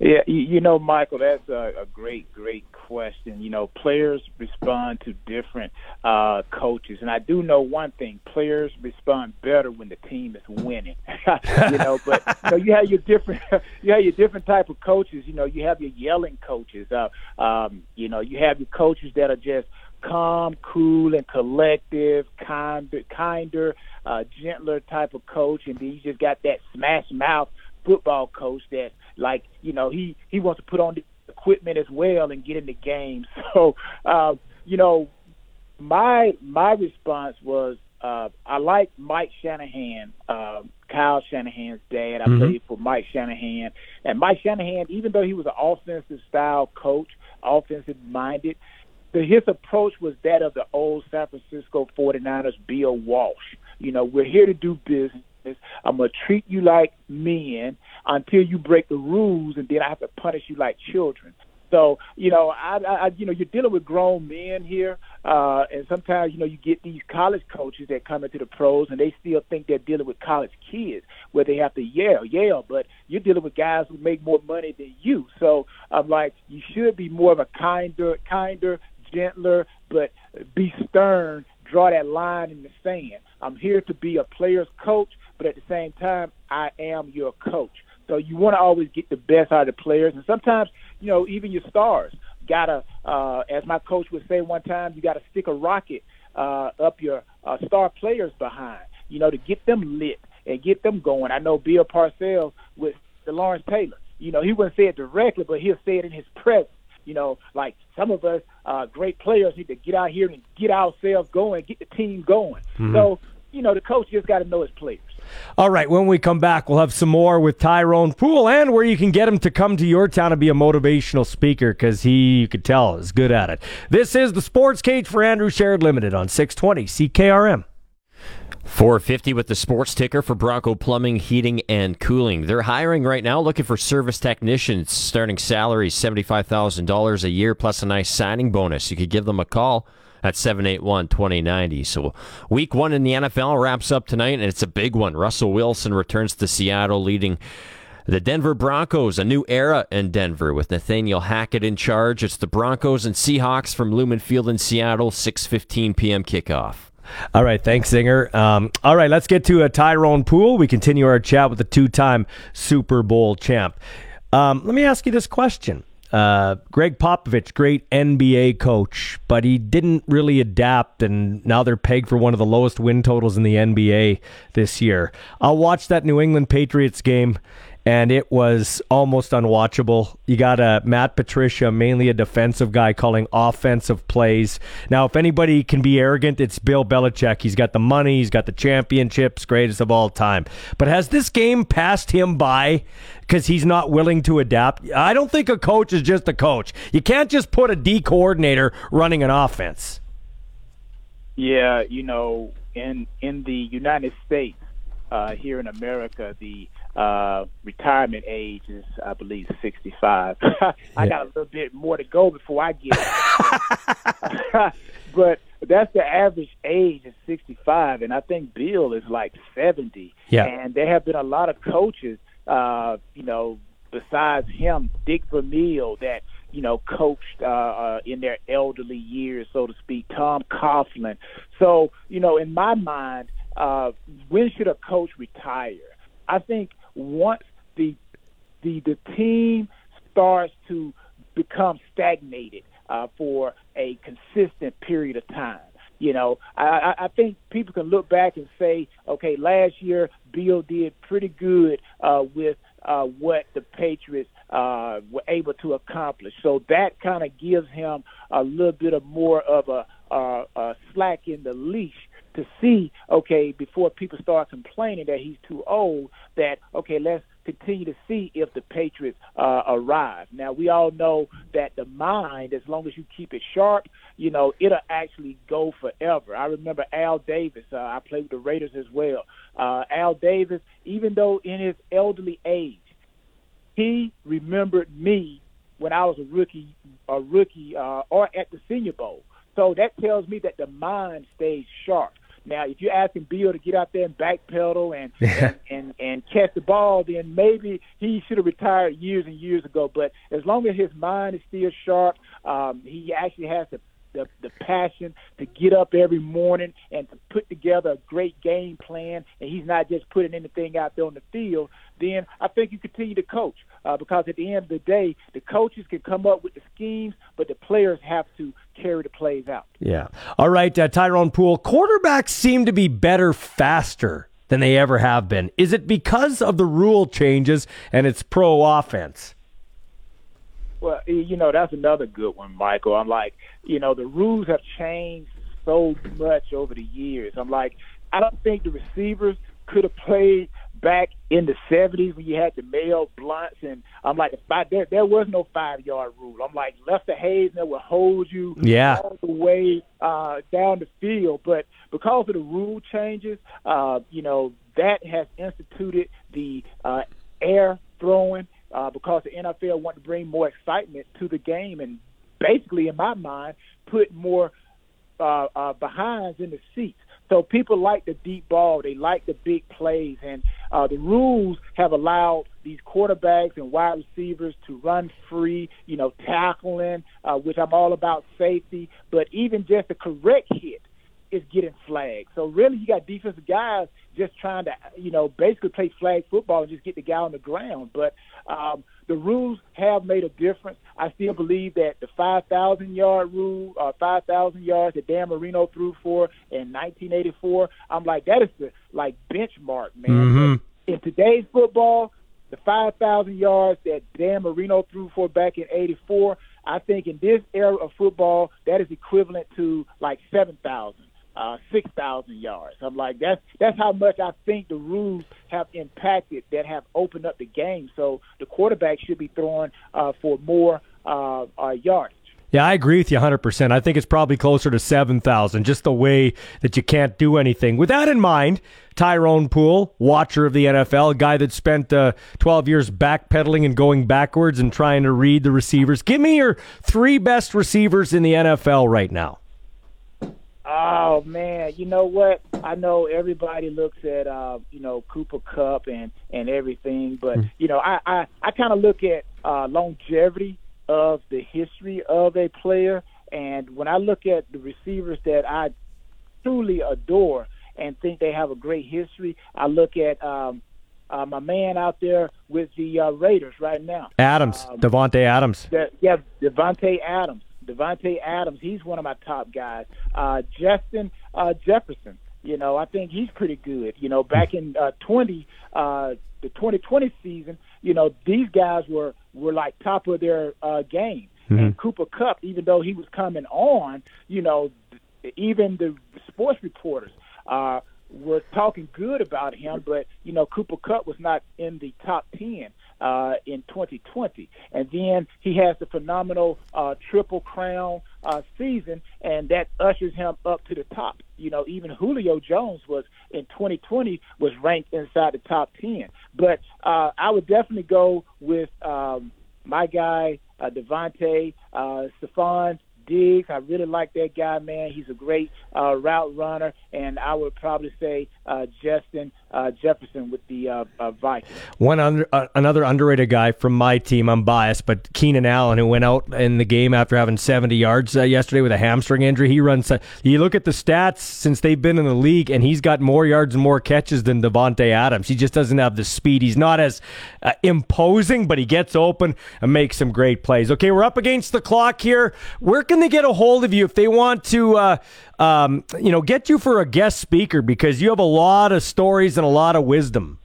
S12: Yeah, you, know, Michael, that's a, a great, great question. You know, players respond to different uh, coaches, and I do know one thing: players respond better when the team is winning. you know, but know, you have your different, you have your different type of coaches. You know, you have your yelling coaches. Uh, um, you know, you have your coaches that are just calm, cool, and collective, kind, kinder, uh, gentler type of coach, and then you just got that smash mouth football coach that, like, you know, he he wants to put on the equipment as well and get in the game. So, uh, you know, my my response was uh, I like Mike Shanahan, uh, Kyle Shanahan's dad. I mm-hmm. played for Mike Shanahan, and Mike Shanahan, even though he was an offensive style coach, offensive minded, his approach was that of the old San Francisco 49ers, Bill Walsh. You know, we're here to do business. I'm gonna treat you like men until you break the rules, and then I have to punish you like children. So you know, I, I you know, you're dealing with grown men here, uh, and sometimes you know you get these college coaches that come into the pros, and they still think they're dealing with college kids, where they have to yell, yell. But you're dealing with guys who make more money than you. So I'm like, you should be more of a kinder, kinder, gentler, but be stern. Draw that line in the sand. I'm here to be a player's coach, but at the same time, I am your coach. So you want to always get the best out of the players, and sometimes, you know, even your stars gotta, uh, as my coach would say one time, you got to stick a rocket uh, up your uh, star players behind, you know, to get them lit and get them going. I know Bill Parcells with the Lawrence Taylor. You know, he wouldn't say it directly, but he'll say it in his presence. You know, like some of us, uh, great players need to get out here and get ourselves going, get the team going. Mm-hmm. So, you know, the coach just got to know his players.
S2: All right, when we come back, we'll have some more with Tyrone Poole and where you can get him to come to your town and be a motivational speaker because he, you could tell, is good at it. This is the Sports Cage for Andrew Sheret Limited on 620 CKRM.
S3: 450 with the sports ticker for Bronco Plumbing, Heating, and Cooling. They're hiring right now, looking for service technicians. Starting salary $75,000 a year plus a nice signing bonus. You could give them a call at 781 2090. So, week one in the NFL wraps up tonight, and it's a big one. Russell Wilson returns to Seattle, leading the Denver Broncos, a new era in Denver with Nathaniel Hackett in charge. It's the Broncos and Seahawks from Lumen Field in Seattle, 6:15 p.m. kickoff.
S2: All right, thanks, Zinger. Um, all right, let's get to a Tyrone Poole. We continue our chat with the two-time Super Bowl champ. Um, let me ask you this question. Uh, Gregg Popovich, great NBA coach, but he didn't really adapt, and now they're pegged for one of the lowest win totals in the NBA this year. I'll watch that New England Patriots game, and it was almost unwatchable. You got a Matt Patricia, mainly a defensive guy, calling offensive plays. Now, if anybody can be arrogant, it's Bill Belichick. He's got the money, he's got the championships, greatest of all time. But has this game passed him by because he's not willing to adapt? I don't think a coach is just a coach. You can't just put a D coordinator running an offense.
S12: Yeah, you know, in in the United States, uh, here in America, the uh, retirement age is, I believe, 65. I got a little bit more to go before I get but that's the average age is 65, and I think Bill is like 70.
S2: Yeah.
S12: And there have been a lot of coaches, uh, you know, besides him, Dick Vermeil, that you know, coached uh, uh, in their elderly years, so to speak. Tom Coughlin. So, you know, in my mind, uh, when should a coach retire? I think once the the the team starts to become stagnated uh, for a consistent period of time. You know, I, I think people can look back and say, okay, last year Bill did pretty good uh, with uh, what the Patriots uh, were able to accomplish. So that kind of gives him a little bit of more of a, uh, a slack in the leash to see, okay, before people start complaining that he's too old, that, okay, let's continue to see if the Patriots uh, arrive. Now, we all know that the mind, as long as you keep it sharp, you know, it'll actually go forever. I remember Al Davis. Uh, I played with the Raiders as well. Uh, Al Davis, even though in his elderly age, he remembered me when I was a rookie, a rookie, uh, or at the Senior Bowl. So that tells me that the mind stays sharp. Now, if you're asking Bill to get out there and backpedal and, and and and catch the ball, then maybe he should have retired years and years ago. But as long as his mind is still sharp, um, he actually has the the, the passion to get up every morning and to put together a great game plan, and he's not just putting anything out there on the field, then I think you continue to coach uh, because at the end of the day, the coaches can come up with the schemes, but the players have to carry the plays out.
S2: Yeah. All right, uh, Tyrone Poole. Quarterbacks seem to be better faster than they ever have been. Is it because of the rule changes and it's pro offense?
S12: Well, you know, that's another good one, Michael. I'm like, you know, the rules have changed so much over the years. I'm like, I don't think the receivers could have played back in the 70s when you had the Mel Blounts, and I'm like, five, there, there was no five yard rule. I'm like, Lester Hayes will hold you
S2: yeah.
S12: all the way uh, down the field, but because of the rule changes, uh, you know, that has instituted the uh, air throwing uh, because the NFL wanted to bring more excitement to the game and basically, in my mind, put more uh, uh, behinds in the seats. So people like the deep ball, they like the big plays, and uh, the rules have allowed these quarterbacks and wide receivers to run free, you know, tackling, uh, which I'm all about safety. But even just a correct hit is getting flagged. So really, you got defensive guys just trying to, you know, basically play flag football and just get the guy on the ground. But um, the rules have made a difference. I still believe that the 5,000 yard rule, uh, 5,000 yards that Dan Marino threw for in 1984, I'm like, that is the like benchmark, man.
S2: Mm-hmm.
S12: In today's football, the 5,000 yards that Dan Marino threw for back in 84, I think in this era of football, that is equivalent to like 7,000 uh, six thousand yards. I'm like that's that's how much I think the rules have impacted that have opened up the game. So the quarterback should be throwing uh, for more uh, uh, yardage.
S2: Yeah, I agree with you 100%. I think it's probably closer to 7,000, just the way that you can't do anything. With that in mind, Tyrone Poole, watcher of the NFL, guy that spent uh, 12 years backpedaling and going backwards and trying to read the receivers. Give me your three best receivers in the NFL right now.
S12: Oh man, you know what? I know everybody looks at uh, you know Cooper Kupp and and everything, but mm. you know I I, I kind of look at uh, longevity of the history of a player, and when I look at the receivers that I truly adore and think they have a great history, I look at um, uh, my man out there with the uh, Raiders right now,
S2: Adams, um, Davante Adams.
S12: The, yeah, Davante Adams. Davante Adams, he's one of my top guys. Uh, Justin uh, Jefferson, you know, I think he's pretty good. You know, back in uh, 20, uh, the 2020 season, you know, these guys were were like top of their uh, game. Mm-hmm. And Cooper Kupp, even though he was coming on, you know, even the sports reporters uh, were talking good about him, but you know, Cooper Kupp was not in the top ten uh, in 2020. And then he has the phenomenal uh, Triple Crown uh, season, and that ushers him up to the top. You know, even Julio Jones was in 2020 was ranked inside the top 10. But uh, I would definitely go with um, my guy uh, Davante, uh, Stefon Diggs. I really like that guy, man. He's a great uh, route runner, and I would probably say uh, Justin uh, Jefferson with the uh, uh, Vikings.
S2: One under, uh, another underrated guy from my team. I'm biased, but Keenan Allen, who went out in the game after having 70 yards uh, yesterday with a hamstring injury. He runs. You look at the stats since they've been in the league, and he's got more yards and more catches than Davante Adams. He just doesn't have the speed. He's not as uh, imposing, but he gets open and makes some great plays. Okay, we're up against the clock here. Where can they get a hold of you if they want to? Um, you know, get you for a guest speaker because you have a lot of stories and a lot of wisdom.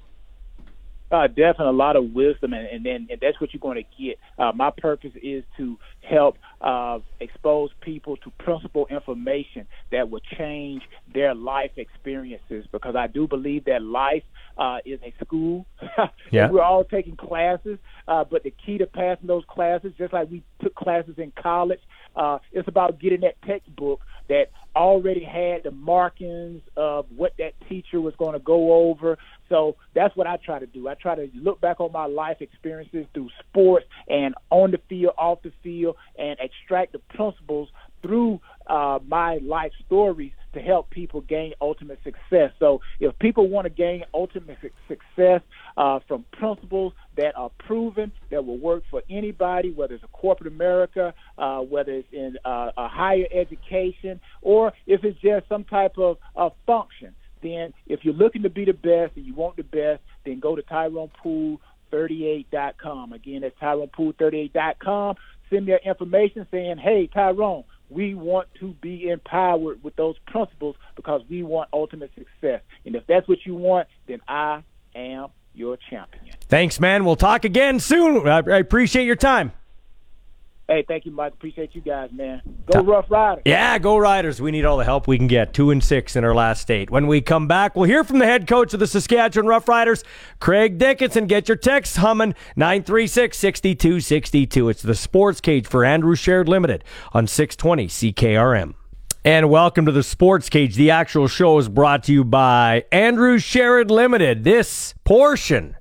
S12: Uh, definitely a lot of wisdom, and and, and that's what you're going to get. Uh, my purpose is to help uh, expose people to principal information that will change their life experiences. Because I do believe that life uh, is a school.
S2: Yeah.
S12: We're all taking classes, uh, but the key to passing those classes, just like we took classes in college, uh, it's about getting that textbook that already had the markings of what that teacher was going to go over. So that's what I try to do. I try to look back on my life experiences through sports and on the field, off the field, and extract the principles through uh, my life stories to help people gain ultimate success. So if people want to gain ultimate success uh, from principles that are proven, that will work for anybody, whether it's a corporate America, uh, whether it's in uh, a higher education, or if it's just some type of, of function, then if you're looking to be the best and you want the best, then go to TyronePool38.com. Again, that's TyronePool38.com. Send me your information saying, hey, Tyrone, we want to be empowered with those principles because we want ultimate success. And if that's what you want, then I am your champion.
S2: Thanks, man. We'll talk again soon. I, appreciate your time.
S12: Hey, thank you, Mike. Appreciate you guys, man. Go Rough Riders.
S2: Yeah, go Riders. We need all the help we can get. Two and six in our last state. When we come back, we'll hear from the head coach of the Saskatchewan Rough Riders, Craig Dickenson. Get your text humming 936 6262. It's the sports cage for Andrew Sheret Limited on 620 CKRM. And welcome to the Sports Cage. The actual show is brought to you by Andrew Sheret Limited. This portion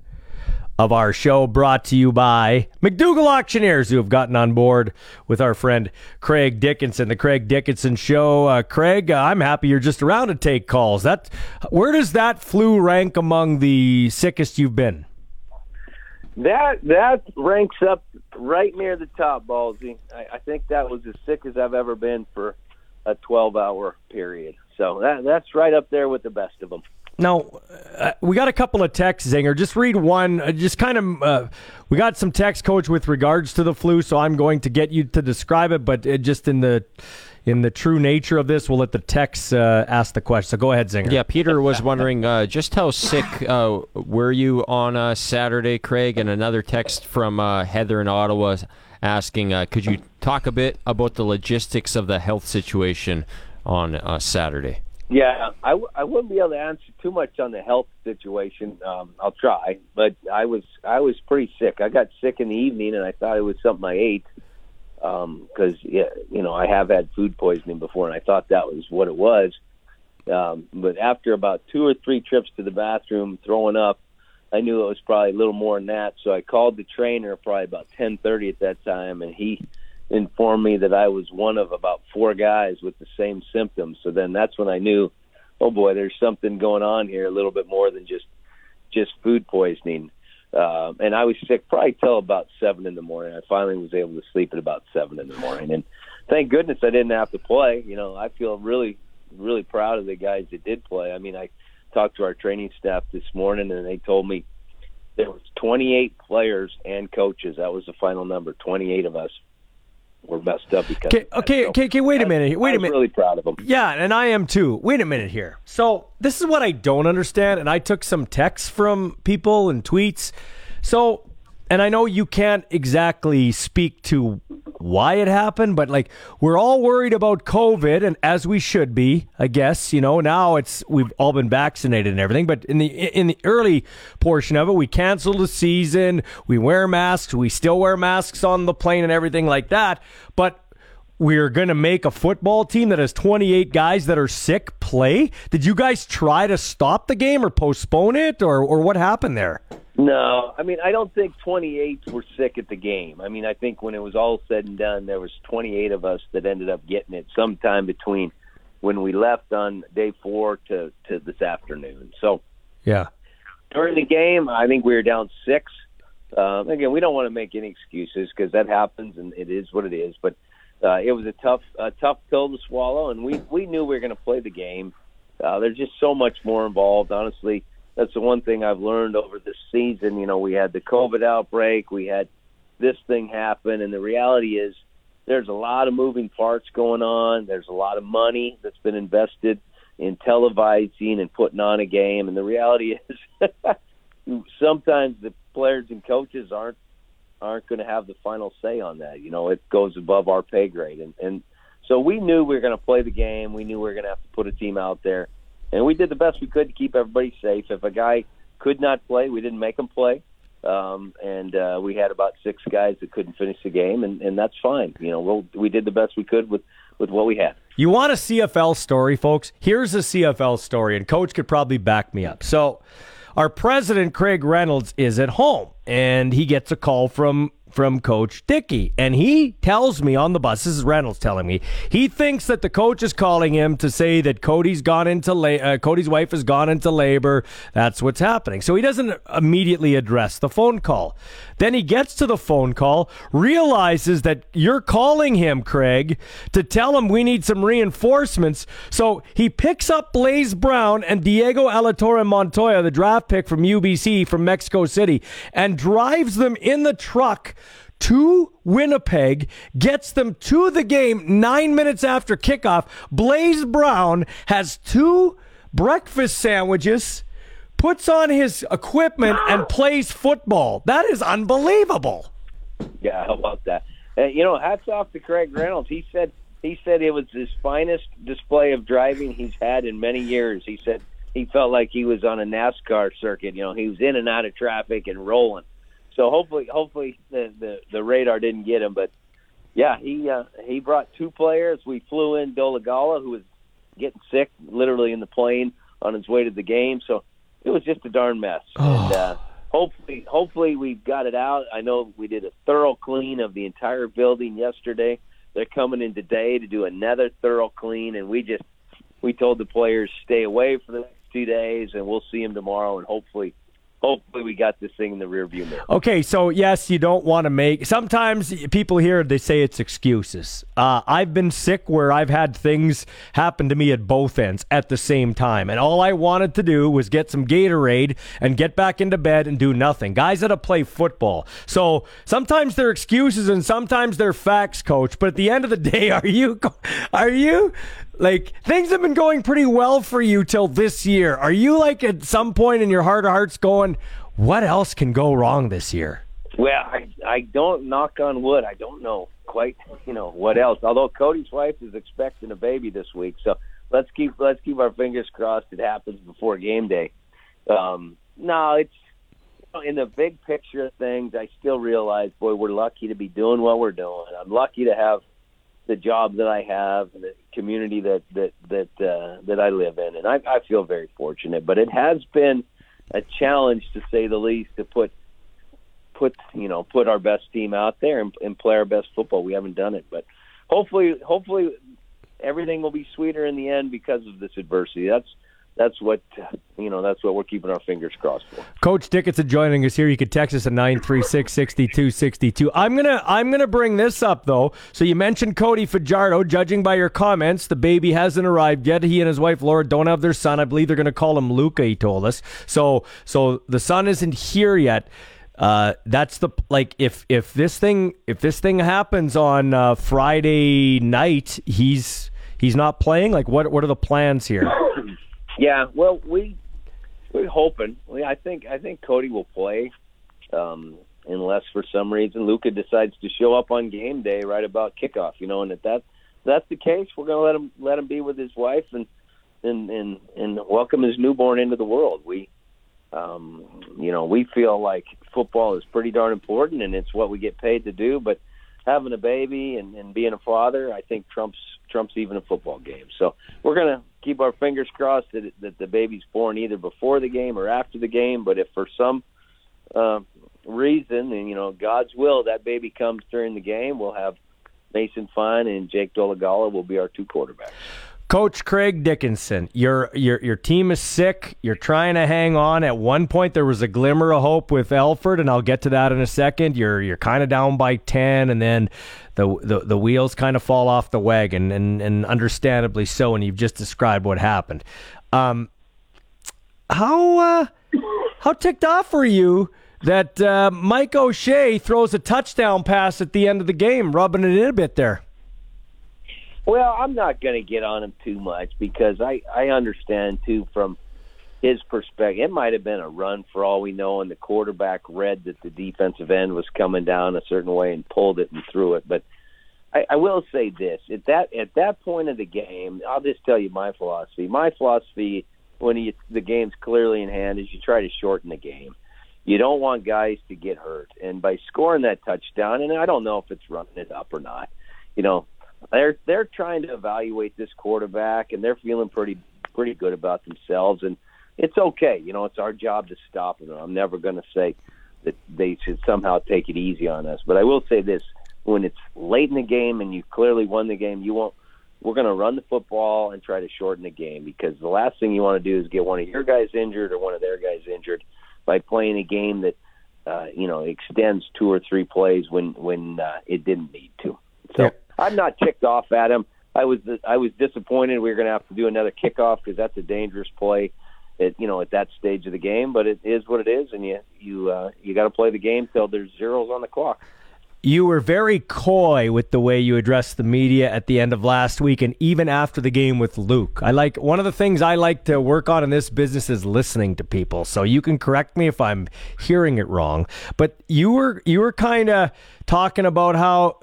S2: of our show brought to you by McDougall Auctioneers, who have gotten on board with our friend Craig Dickenson, the Craig Dickenson Show. Uh, Craig, uh, I'm happy you're just around to take calls. That where does that flu rank among the sickest you've been?
S13: That that ranks up right near the top, Ballsy. I, I think that was as sick as I've ever been for a 12 hour period. So that that's right up there with the best of them.
S2: Now, uh, we got a couple of texts, Zinger. Just read one. Uh, just kind of, uh, we got some text, Coach, with regards to the flu. So I'm going to get you to describe it, but it just in the in the true nature of this, we'll let the text uh, ask the question. So go ahead, Zinger.
S3: Yeah, Peter was wondering uh, just how sick uh, were you on uh, Saturday, Craig? And another text from uh, Heather in Ottawa asking, uh, could you talk a bit about the logistics of the health situation on uh, Saturday?
S13: Yeah, I, w- I wouldn't be able to answer too much on the health situation. Um, I'll try, but I was I was pretty sick. I got sick in the evening, and I thought it was something I ate because yeah, you know I have had food poisoning before, and I thought that was what it was. Um, but after about two or three trips to the bathroom, throwing up, I knew it was probably a little more than that. So I called the trainer probably about ten thirty at that time, and he informed me that I was one of about four guys with the same symptoms. So then that's when I knew, oh boy, there's something going on here, a little bit more than just just food poisoning. Uh, and I was sick probably till about seven in the morning. I finally was able to sleep at about seven in the morning, and thank goodness I didn't have to play. You know, I feel really, really proud of the guys that did play. I mean, I talked to our training staff this morning, and they told me there was 28 players and coaches. That was the final number. 28 of us were messed up because.
S2: Okay, okay, okay, okay. Wait a minute. Wait
S13: I
S2: a minute.
S13: really proud of them.
S2: Yeah, and I am too. Wait a minute here. So this is what I don't understand, and I took some texts from people and tweets. So, and I know you can't exactly speak to why it happened, but like we're all worried about COVID, and as we should be, I guess. You know, now it's we've all been vaccinated and everything, but in the in the early portion of it, we canceled the season. We wear masks. We still wear masks on the plane and everything like that, but we're going to make a football team that has 28 guys that are sick play. Did you guys try to stop the game or postpone it or, or what happened there?
S13: No, I mean I don't think 28 were sick at the game. I mean I think when it was all said and done, there was 28 of us that ended up getting it sometime between when we left on day four to to this afternoon. So
S2: Yeah.
S13: during the game, I think we were down six. Um, again, we don't want to make any excuses because that happens and it is what it is. But uh, it was a tough, a tough pill to swallow, and we we knew we were going to play the game. Uh, there's just so much more involved. Honestly, that's the one thing I've learned over this season. You know, we had the COVID outbreak, we had this thing happen, and the reality is there's a lot of moving parts going on. There's a lot of money that's been invested in televising and putting on a game, and the reality is sometimes the players and coaches aren't aren't going to have the final say on that. You know, it goes above our pay grade, and and so we knew we were going to play the game. We knew we were going to have to put a team out there, and we did the best we could to keep everybody safe. If a guy could not play, we didn't make him play. Um, and uh, we had about six guys that couldn't finish the game, and, and that's fine. You know, we'll, we did the best we could with, with what we had.
S2: You want a CFL story, folks? Here's a CFL story, and Coach could probably back me up. So, our president, Craig Reynolds, is at home, and he gets a call from from Coach Dickey. And he tells me on the bus, this is Reynolds telling me, he thinks that the coach is calling him to say that Cody's gone into la- uh, Cody's wife has gone into labor. That's what's happening. So he doesn't immediately address the phone call. Then he gets to the phone call, realizes that you're calling him, Craig, to tell him we need some reinforcements. So he picks up Blaze Brown and Diego Alatorre Montoya, the draft pick from UBC from Mexico City, and drives them in the truck to Winnipeg, gets them to the game nine minutes after kickoff. Blaze Brown has two breakfast sandwiches, puts on his equipment, and plays football. That is unbelievable.
S13: Yeah, how about that? Uh, you know, hats off to Craig Reynolds. He said he said it was his finest display of driving he's had in many years. He said he felt like he was on a NASCAR circuit. You know, he was in and out of traffic and rolling. So hopefully, hopefully the the, the radar didn't get him. But yeah, he uh, he brought two players. We flew in Dolegala, who was getting sick, literally in the plane on his way to the game. So it was just a darn mess. And uh, hopefully, hopefully we got it out. I know we did a thorough clean of the entire building yesterday. They're coming in today to do another thorough clean, and we just we told the players stay away for the next two days, and we'll see them tomorrow, and hopefully hopefully we got this thing in the rear view mirror.
S2: Okay, so yes, you don't want to make. Sometimes people here they say it's excuses. Uh, I've been sick where I've had things happen to me at both ends at the same time, and all I wanted to do was get some Gatorade and get back into bed and do nothing. Guys that play football, so sometimes they're excuses and sometimes they're facts, coach. But at the end of the day, are you are you like things have been going pretty well for you till this year. Are you like at some point in your heart of hearts going, what else can go wrong this year?
S13: Well, I I don't knock on wood. I don't know quite, you know, what else. Although Cody's wife is expecting a baby this week, so let's keep let's keep our fingers crossed it happens before game day. Um, no, it's in the big picture of things. I still realize, boy, we're lucky to be doing what we're doing. I'm lucky to have the job that I have the community that that that uh, that I live in, and I, I feel very fortunate. But it has been a challenge to say the least to put put you know put our best team out there and, and play our best football. We haven't done it, but hopefully hopefully everything will be sweeter in the end because of this adversity. That's that's what you know. That's what we're keeping our fingers crossed for.
S2: Coach Dickenson joining us here. You could text us at nine three six sixty two sixty two. I'm gonna I'm gonna bring this up though. So you mentioned Cody Fajardo. Judging by your comments, the baby hasn't arrived yet. He and his wife Laura don't have their son. I believe they're gonna call him Luca. He told us. So so the son isn't here yet. Uh, that's the like if if this thing if this thing happens on uh, Friday night, he's he's not playing. Like what what are the plans here?
S13: Yeah, well, we we're hoping. We, I think I think Cody will play, um, unless for some reason Luca decides to show up on game day right about kickoff. You know, and if that that's the case, we're going to let him let him be with his wife and and and and welcome his newborn into the world. We, um, you know, we feel like football is pretty darn important, and it's what we get paid to do. But having a baby and, and being a father, I think trumps trumps even a football game. So we're gonna keep our fingers crossed that that the baby's born either before the game or after the game. But if for some uh, reason, and you know God's will, that baby comes during the game, we'll have Mason Fine and Jake Dolegala will be our two quarterbacks.
S2: Coach Craig Dickenson, your your your team is sick. You're trying to hang on. At one point, there was a glimmer of hope with Elford, and I'll get to that in a second. You're you're kind of down by ten, and then the the, the wheels kind of fall off the wagon, and and understandably so. And you've just described what happened. Um, how uh, how ticked off were you? That uh, Mike O'Shea throws a touchdown pass at the end of the game, rubbing it in a bit there.
S13: Well, I'm not going to get on him too much because I I understand too from his perspective. It might have been a run for all we know, and the quarterback read that the defensive end was coming down a certain way and pulled it and threw it. But I, I will say this: at that at that point of the game, I'll just tell you my philosophy. My philosophy when you, the game's clearly in hand is you try to shorten the game. You don't want guys to get hurt, and by scoring that touchdown, and I don't know if it's running it up or not. You know, they're they're trying to evaluate this quarterback, and they're feeling pretty pretty good about themselves, and it's okay. You know, it's our job to stop them. I'm never going to say that they should somehow take it easy on us, but I will say this: when it's late in the game and you clearly won the game, you won't. We're going to run the football and try to shorten the game because the last thing you want to do is get one of your guys injured or one of their guys injured by playing a game that uh, you know extends two or three plays when when uh, it didn't need to. So yeah. I'm not ticked off at him. I was I was disappointed we were going to have to do another kickoff because that's a dangerous play at you know at that stage of the game. But it is what it is, and you you uh, you got to play the game till there's zeros on the clock
S2: you were very coy with the way you addressed the media at the end of last week and even after the game with Luke. I like one of the things I like to work on in this business is listening to people. So you can correct me if I'm hearing it wrong, but you were you were kind of talking about how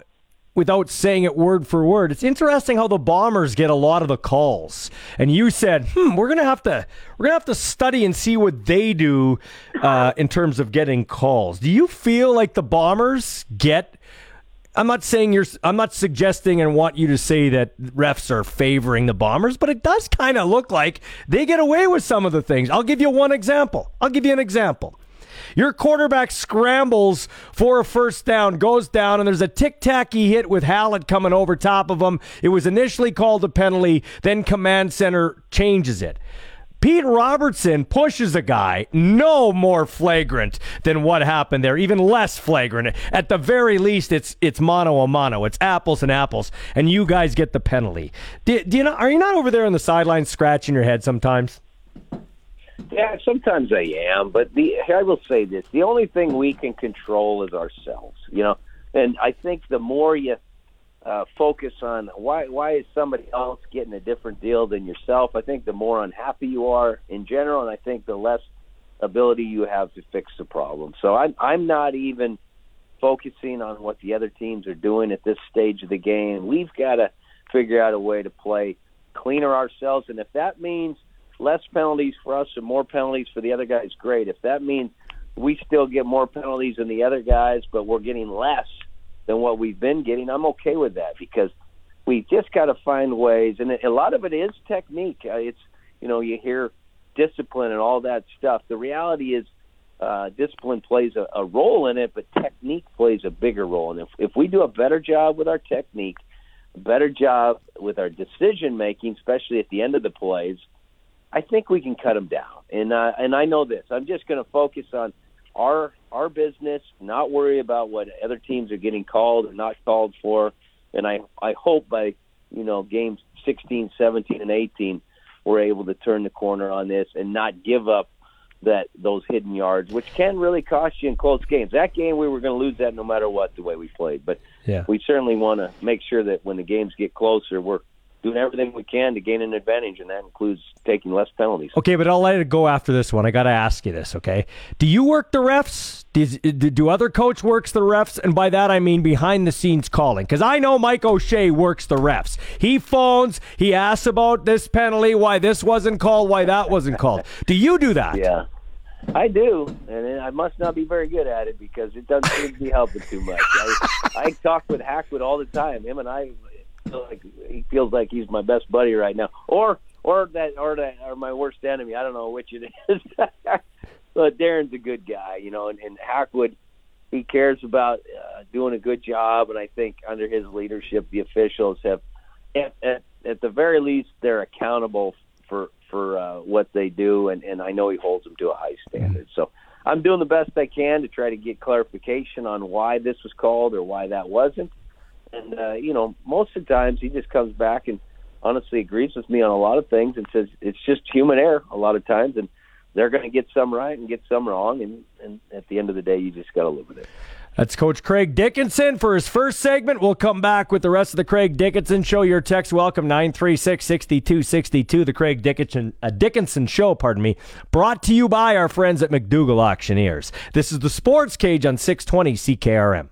S2: without saying it word for word. It's interesting how the Bombers get a lot of the calls. And you said, "Hmm, we're gonna have to we're gonna have to study and see what they do uh, in terms of getting calls." Do you feel like the Bombers get? I'm not saying you're. I'm not suggesting and want you to say that refs are favoring the Bombers, but it does kind of look like they get away with some of the things. I'll give you one example. I'll give you an example. Your quarterback scrambles for a first down, goes down, and there's a tic tacky hit with Hallett coming over top of him. It was initially called a penalty, then command center changes it. Pete Robertson pushes a guy no more flagrant than what happened there, even less flagrant. At the very least, it's it's mono a mono. It's apples and apples, and you guys get the penalty. Do, do you know, are you not over there on the sideline scratching your head sometimes?
S13: Yeah, sometimes I am, but the I will say this: the only thing we can control is ourselves. You know, and I think the more you uh, focus on why why is somebody else getting a different deal than yourself, I think the more unhappy you are in general, and I think the less ability you have to fix the problem. So I'm I'm not even focusing on what the other teams are doing at this stage of the game. We've got to figure out a way to play cleaner ourselves, and if that means less penalties for us and more penalties for the other guys, great. If that means we still get more penalties than the other guys, but we're getting less than what we've been getting, I'm okay with that because we just got to find ways. And a lot of it is technique. Uh, it's, you know, you hear discipline and all that stuff. The reality is, uh, discipline plays a, a role in it, but technique plays a bigger role. And if, if we do a better job with our technique, a better job with our decision making, especially at the end of the plays, I think we can cut them down. And uh, and I know this. I'm just going to focus on our our business, not worry about what other teams are getting called or not called for. And I I hope by you know games 16, 17, and 18, we're able to turn the corner on this and not give up that those hidden yards, which can really cost you in close games. That game we were going to lose that no matter what the way we played, but
S2: yeah.
S13: we certainly want to make sure that when the games get closer, we're doing everything we can to gain an advantage, and that includes taking less penalties.
S2: Okay, but I'll let it go after this one. I got to ask you this, okay? Do you work the refs? Does, do other coach works the refs? And by that I mean behind the scenes calling. Because I know Mike O'Shea works the refs. He phones, he asks about this penalty, why this wasn't called, why that wasn't called. Do you do that?
S13: Yeah. I do, and I must not be very good at it because it doesn't seem to be helping too much. I, I talk with Hackwood all the time. Him and I like he feels like he's my best buddy right now, or or that or that or my worst enemy. I don't know which it is. but Darren's a good guy, you know, and, and Hackwood he cares about uh, doing a good job, and I think under his leadership, the officials have, at, at, at the very least, they're accountable for for uh, what they do, and, and I know he holds them to a high standard. So I'm doing the best I can to try to get clarification on why this was called or why that wasn't. And uh, you know, most of the times he just comes back and honestly agrees with me on a lot of things and says it's just human error a lot of times, and they're going to get some right and get some wrong, and and at the end of the day, you just got to live with it.
S2: That's Coach Craig Dickenson for his first segment. We'll come back with the rest of the Craig Dickenson Show. Your text welcome 936 6262. The Craig Dickenson, uh, Dickenson Show, pardon me, brought to you by our friends at McDougall Auctioneers. This is the Sports Cage on 620 CKRM.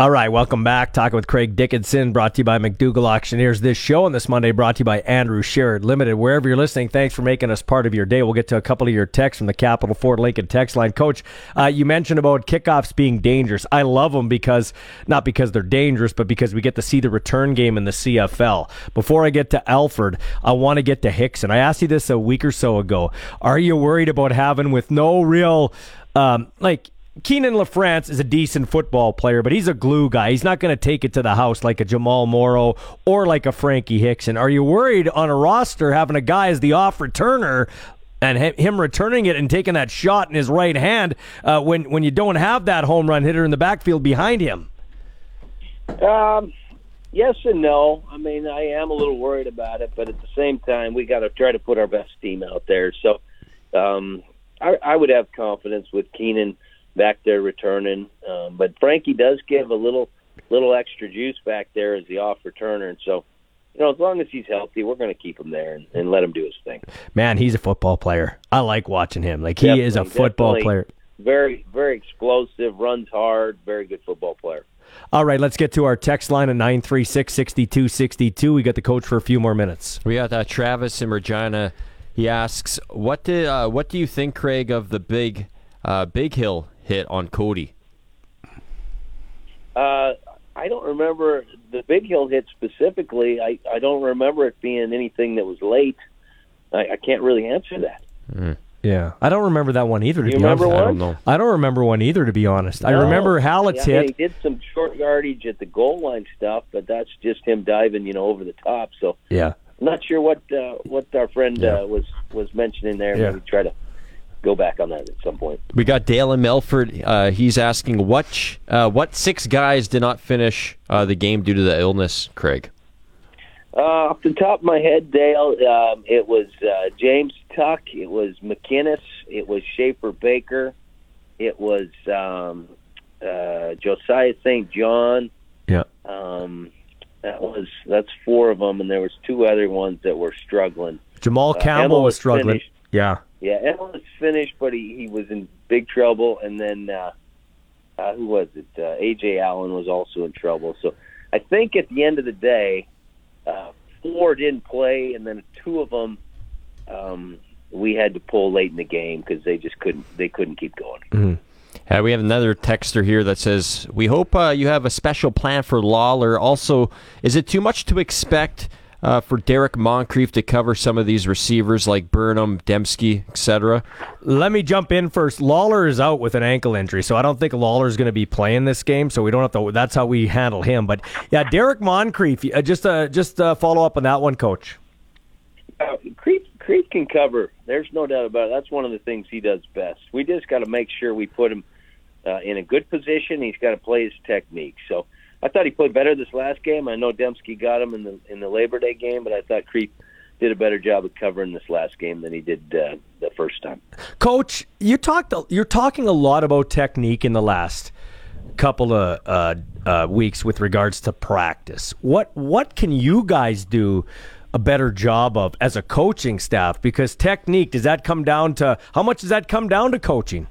S2: All right, welcome back. Talking with Craig Dickenson, brought to you by McDougall Auctioneers. This show on this Monday brought to you by Andrew Sheret Limited. Wherever you're listening, thanks for making us part of your day. We'll get to a couple of your texts from the Capital Ford Lincoln text line. Coach, uh, you mentioned about kickoffs being dangerous. I love them because, not because they're dangerous, but because we get to see the return game in the CFL. Before I get to Alford, I want to get to Hickson. I asked you this a week or so ago. Are you worried about having, with no real, um, like, Kienan LaFrance is a decent football player, but he's a glue guy. He's not going to take it to the house like a Jamal Morrow or like a Frankie Hickson. Are you worried on a roster having a guy as the off returner and him returning it and taking that shot in his right hand uh, when when you don't have that home run hitter in the backfield behind him?
S13: Um, yes and no. I mean, I am a little worried about it, but at the same time, we got to try to put our best team out there. So, um, I, I would have confidence with Kienan back there returning. Um, but Frankie does give a little little extra juice back there as the off returner, and so you know as long as he's healthy, we're going to keep him there and, and, let him do his thing.
S2: Man, he's a football player. I like watching him. Like he definitely, is a football player.
S13: Very very explosive, runs hard, very good football player.
S2: All right, let's get to our text line at 936 6262. We got the coach for a few more minutes.
S3: We got uh, Travis in Regina. He asks, "What did uh, what do you think, Craig, of the big uh, Big Hill hit on Cody?
S13: Uh, I don't remember the Big Hill hit specifically. I, I don't remember it being anything that was late. I, I can't really answer that.
S2: Mm. Yeah, I don't remember that one either. To
S13: you
S2: be
S13: remember
S2: honest,
S13: one?
S2: I don't know. I don't remember one either. To be honest,
S13: no.
S2: I remember Hallett's
S13: yeah,
S2: hit.
S13: He did some short yardage at the goal line stuff, but that's just him diving, you know, over the top. So
S2: yeah,
S13: I'm not sure what uh, what our friend
S2: Yeah.
S13: uh, was was mentioning there.
S2: Yeah.
S13: Maybe try to go back on that at some point.
S3: We got Dale in Melford. Uh, he's asking what uh, what six guys did not finish uh, the game due to the illness, Craig?
S13: Uh, off the top of my head, Dale, um, it was uh, James Tuck, it was McInnes, it was Schaefer Baker, it was um, uh, Josiah St. John.
S2: Yeah.
S13: Um, that was that's four of them, and there was two other ones that were struggling.
S2: Jamal Campbell
S13: Emma
S2: was struggling.
S13: finished.
S2: Yeah.
S13: Yeah, was finished, but he, he was in big trouble. And then uh, uh, who was it? Uh, AJ Allen was also in trouble. So I think at the end of the day, uh, four didn't play, and then two of them um, we had to pull late in the game because they just couldn't they couldn't keep going. Mm-hmm.
S3: Uh, we have another texter here that says, "We hope uh, you have a special plan for Lawler. Also, is it too much to expect uh, for Derrick Moncrief to cover some of these receivers like Burnham, Demski, etc.?"
S2: Let me jump in first. Lawler is out with an ankle injury, so I don't think Lawler is going to be playing this game. So we don't have to. That's how we handle him. But yeah, Derrick Moncrief. Uh, just uh, just uh, follow up on that one, Coach.
S13: Uh, Creep, Creep can cover. There's no doubt about it. That's one of the things he does best. We just got to make sure we put him uh, in a good position. He's got to play his technique. So I thought he played better this last game. I know Demski got him in the in the Labor Day game, but I thought Creep did a better job of covering this last game than he did uh, the first time.
S2: Coach, you talked. You're talking a lot about technique in the last couple of uh, uh, weeks with regards to practice. What what can you guys do a better job of as a coaching staff? Because technique does that come down to how much does that come down to coaching?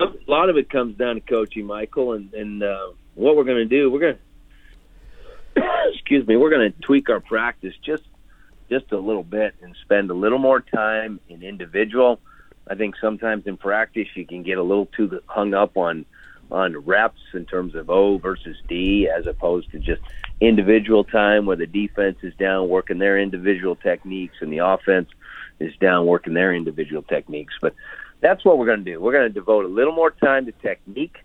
S13: A lot of it comes down to coaching, Michael, and and uh, what we're going to do. We're going to excuse me. We're going to tweak our practice just just a little bit and spend a little more time in individual. I think sometimes in practice you can get a little too hung up on on reps in terms of O versus D as opposed to just individual time where the defense is down working their individual techniques and the offense is down working their individual techniques. But that's what we're going to do. We're going to devote a little more time to technique.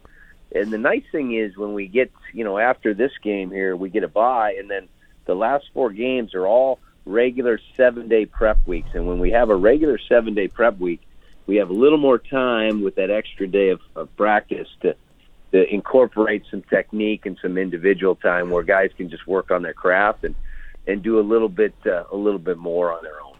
S13: And the nice thing is when we get, you know, after this game here, we get a bye, and then the last four games are all regular seven day prep weeks. And when we have a regular seven day prep week, we have a little more time with that extra day of, of practice to to incorporate some technique and some individual time where guys can just work on their craft and and do a little bit uh, a little bit more on their own.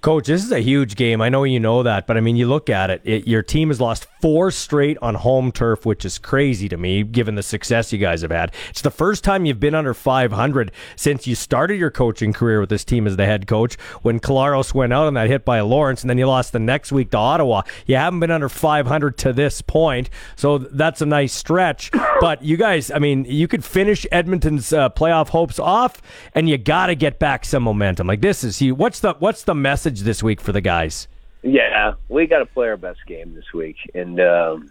S2: Coach, this is a huge game. I know you know that, but I mean, you look at it, it, your team has lost four straight on home turf, which is crazy to me, given the success you guys have had. It's the first time you've been under 500 since you started your coaching career with this team as the head coach. When Collaros went out on that hit by Lawrence, and then you lost the next week to Ottawa. You haven't been under 500 to this point, so that's a nice stretch. But you guys, I mean, you could finish Edmonton's uh, playoff hopes off, and you got to get back some momentum. Like this is. What's the what's the message? Message this week for the guys?
S13: Yeah, we got to play our best game this week, and um,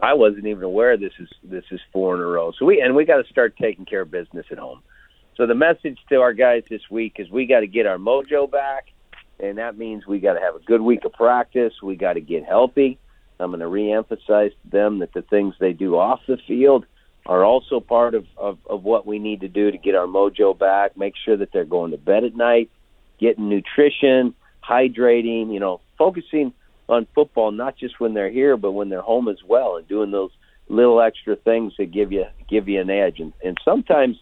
S13: I wasn't even aware this is this is four in a row. So we and we got to start taking care of business at home. So the message to our guys this week is we got to get our mojo back, and that means we got to have a good week of practice. We got to get healthy. I'm going to reemphasize to them that the things they do off the field are also part of, of, of what we need to do to get our mojo back. Make sure that they're going to bed at night, getting nutrition, hydrating, you know, focusing on football not just when they're here but when they're home as well and doing those little extra things that give you give you an edge. And and sometimes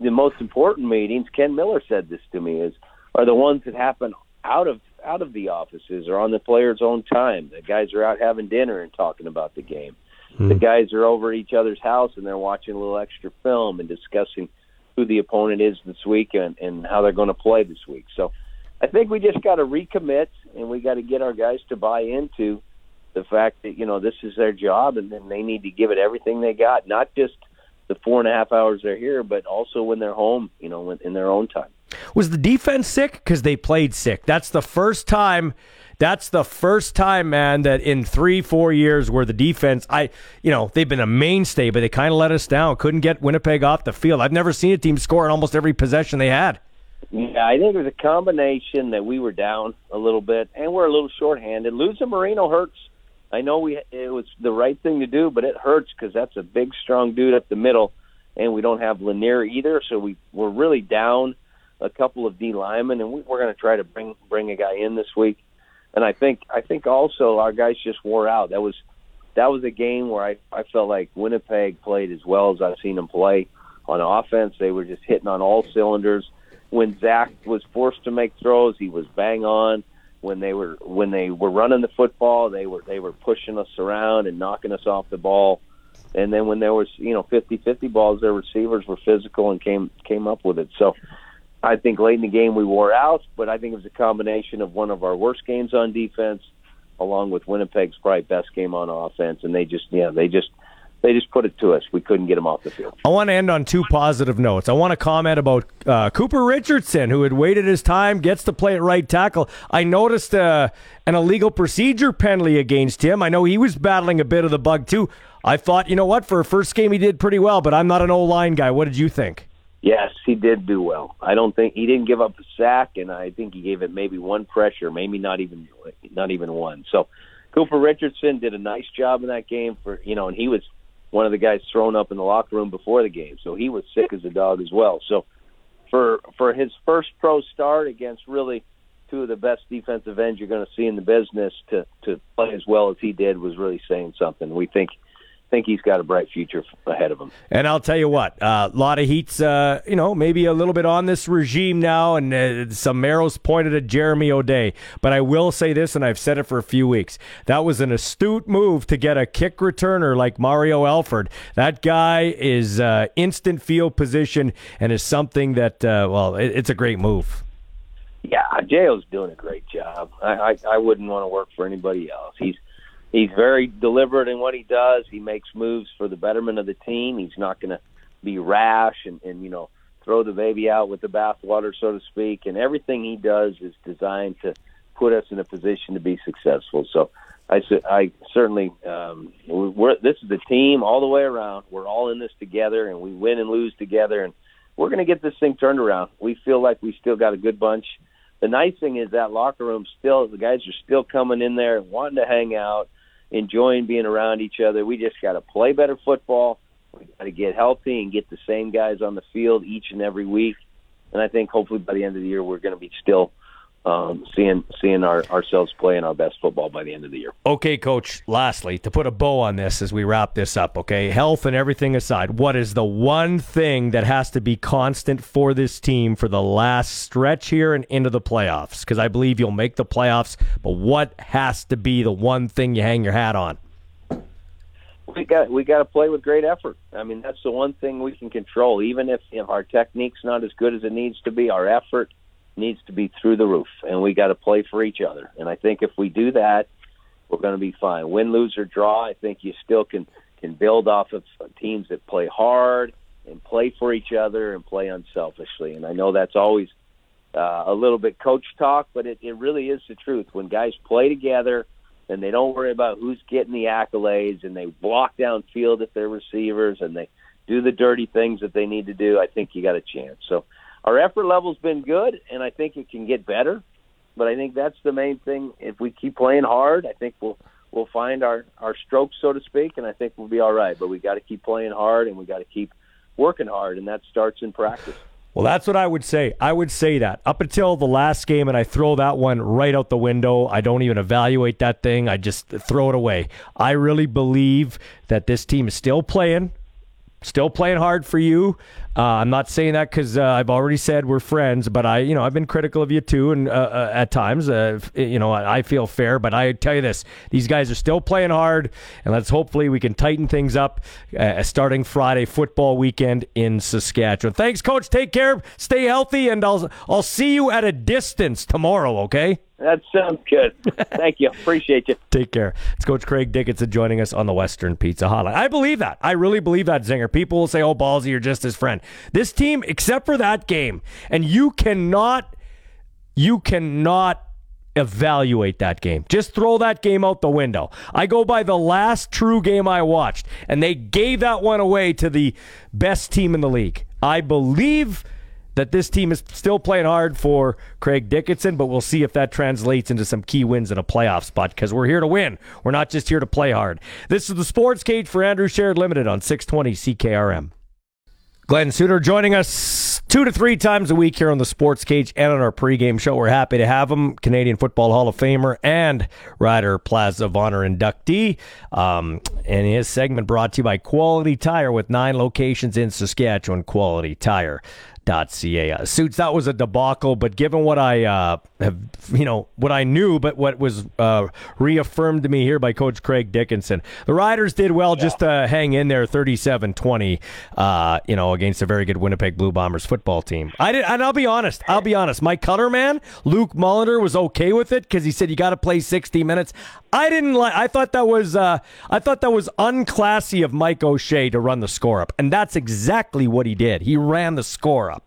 S13: the most important meetings Ken Miller said this to me is are the ones that happen out of out of the offices or on the players own time. The guys are out having dinner and talking about the game. Mm-hmm. the guys are over at each other's house and they're watching a little extra film and discussing who the opponent is this week and, and how they're going to play this week. So I think we just got to recommit and we got to get our guys to buy into the fact that you know this is their job and then they need to give it everything they got, not just the four and a half hours they're here, but also when they're home, you know, in their own time.
S2: Was the defense sick? Because they played sick. That's the first time. That's the first time, man, that in three, four years where the defense, I, you know, they've been a mainstay, but they kind of let us down. Couldn't get Winnipeg off the field. I've never seen a team score in almost every possession they had.
S13: Yeah, I think it was a combination that we were down a little bit and we're a little shorthanded. Losing Marino hurts. I know we it was the right thing to do, but it hurts because that's a big, strong dude up the middle, and we don't have Lanier either. So we we're really down a couple of D linemen, and we, we're going to try to bring bring a guy in this week. And I think I think also our guys just wore out. That was that was a game where I I felt like Winnipeg played as well as I've seen them play on offense. They were just hitting on all cylinders when Zach was forced to make throws, he was bang on. When they were when they were running the football, they were they were pushing us around and knocking us off the ball. And then when there was you know 50-50 balls, their receivers were physical and came came up with it. So I think late in the game we wore out, but I think it was a combination of one of our worst games on defense, along with Winnipeg's probably best game on offense, and they just yeah they just they just put it to us. We couldn't get him off the field.
S2: I want to end on two positive notes. I want to comment about uh, Cooper Richardson, who had waited his time, gets to play at right tackle. I noticed uh, an illegal procedure penalty against him. I know he was battling a bit of the bug too. I thought, you know what, for a first game he did pretty well, but I'm not an O line guy. What did you think?
S13: Yes, he did do well. I don't think he didn't give up a sack, and I think he gave it maybe one pressure, maybe not even not even one. So Cooper Richardson did a nice job in that game for you know, and he was one of the guys thrown up in the locker room before the game, so he was sick as a dog as well. So for for his first pro start against really two of the best defensive ends you're going to see in the business to to play as well as he did was really saying something. We think think he's got a bright future ahead of him.
S2: And I'll tell you what, a uh, lot of heat's, uh, you know, maybe a little bit on this regime now, and uh, some arrows pointed at Jeremy O'Day. But I will say this, and I've said it for a few weeks: that was an astute move to get a kick returner like Mario Alford. That guy is uh, instant field position and is something that, uh, well, it, it's a great move.
S13: Yeah, Jayo's doing a great job. I, I I wouldn't want to work for anybody else. He's he's very deliberate in what he does. He makes moves for the betterment of the team. He's not going to be rash and, and you know throw the baby out with the bathwater, so to speak. And everything he does is designed to put us in a position to be successful. So I, I certainly um, we're this is the team all the way around. We're all in this together, and we win and lose together, and we're going to get this thing turned around. We feel like we still got a good bunch. The nice thing is that locker room still the guys are still coming in there wanting to hang out enjoying being around each other. We just got to play better football. We got to get healthy and get the same guys on the field each and every week. And I think hopefully by the end of the year we're going to be still um, seeing seeing our, ourselves playing our best football by the end of the year.
S2: Okay, coach, lastly, to put a bow on this as we wrap this up, okay? Health and everything aside, what is the one thing that has to be constant for this team for the last stretch here and into the playoffs? Because I believe you'll make the playoffs, but what has to be the one thing you hang your hat on?
S13: We got we got to play with great effort. I mean, that's the one thing we can control. Even if, if our technique's not as good as it needs to be, our effort needs to be through the roof, and we got to play for each other. And I think if we do that, we're going to be fine. Win, lose, or draw, I think you still can can build off of teams that play hard and play for each other and play unselfishly. And I know that's always uh, a little bit coach talk, but it, it really is the truth. When guys play together and they don't worry about who's getting the accolades and they block downfield if they're receivers and they do the dirty things that they need to do, I think you got a chance. So our effort level's been good, and I think it can get better. But I think that's the main thing. If we keep playing hard, I think we'll we'll find our our strokes, so to speak, and I think we'll be all right. But we got to keep playing hard, and we got to keep working hard, and that starts in practice.
S2: Well, that's what I would say. I would say that up until the last game, and I throw that one right out the window. I don't even evaluate that thing. I just throw it away. I really believe that this team is still playing still playing hard for you. Uh, I'm not saying that because uh, I've already said we're friends, but I, you know, I've been critical of you too, and uh, uh at times, uh, you know, I feel fair. But I tell you this: these guys are still playing hard, and let's hopefully we can tighten things up uh, starting Friday football weekend in Saskatchewan. Thanks, Coach. Take care, stay healthy, and I'll I'll see you at a distance tomorrow. Okay.
S13: That sounds good. Thank you. Appreciate you.
S2: Take care. It's Coach Craig Dickenson joining us on the Western Pizza Hotline. I believe that. I really believe that, Zinger. People will say, oh, Ballsy, you're just his friend. This team, except for that game, and you cannot, you cannot evaluate that game. Just throw that game out the window. I go by the last true game I watched, and they gave that one away to the best team in the league. I believe – that this team is still playing hard for Craig Dickenson, but we'll see if that translates into some key wins in a playoff spot because we're here to win. We're not just here to play hard. This is the Sports Cage for Andrew Sheret Limited on 620 CKRM. Glenn Suitor joining us two to three times a week here on the Sports Cage and on our pregame show. We're happy to have him, Canadian Football Hall of Famer and Rider Plaza of Honor inductee. Um, and his segment brought to you by Quality Tire with nine locations in Saskatchewan. Quality Tire ca. Uh, suits that was a debacle, but given what I uh, have, you know, what I knew, but what was uh, reaffirmed to me here by Coach Craig Dickenson, the Riders did well yeah. just to hang in there, 37-20, uh, you know, against a very good Winnipeg Blue Bombers football team. I did, and I'll be honest, I'll be honest. My color man, Luke Mulliner, was okay with it because he said you got to play 60 minutes. I didn't like. I thought that was uh, I thought that was unclassy of Mike O'Shea to run the score up, and that's exactly what he did. He ran the score up.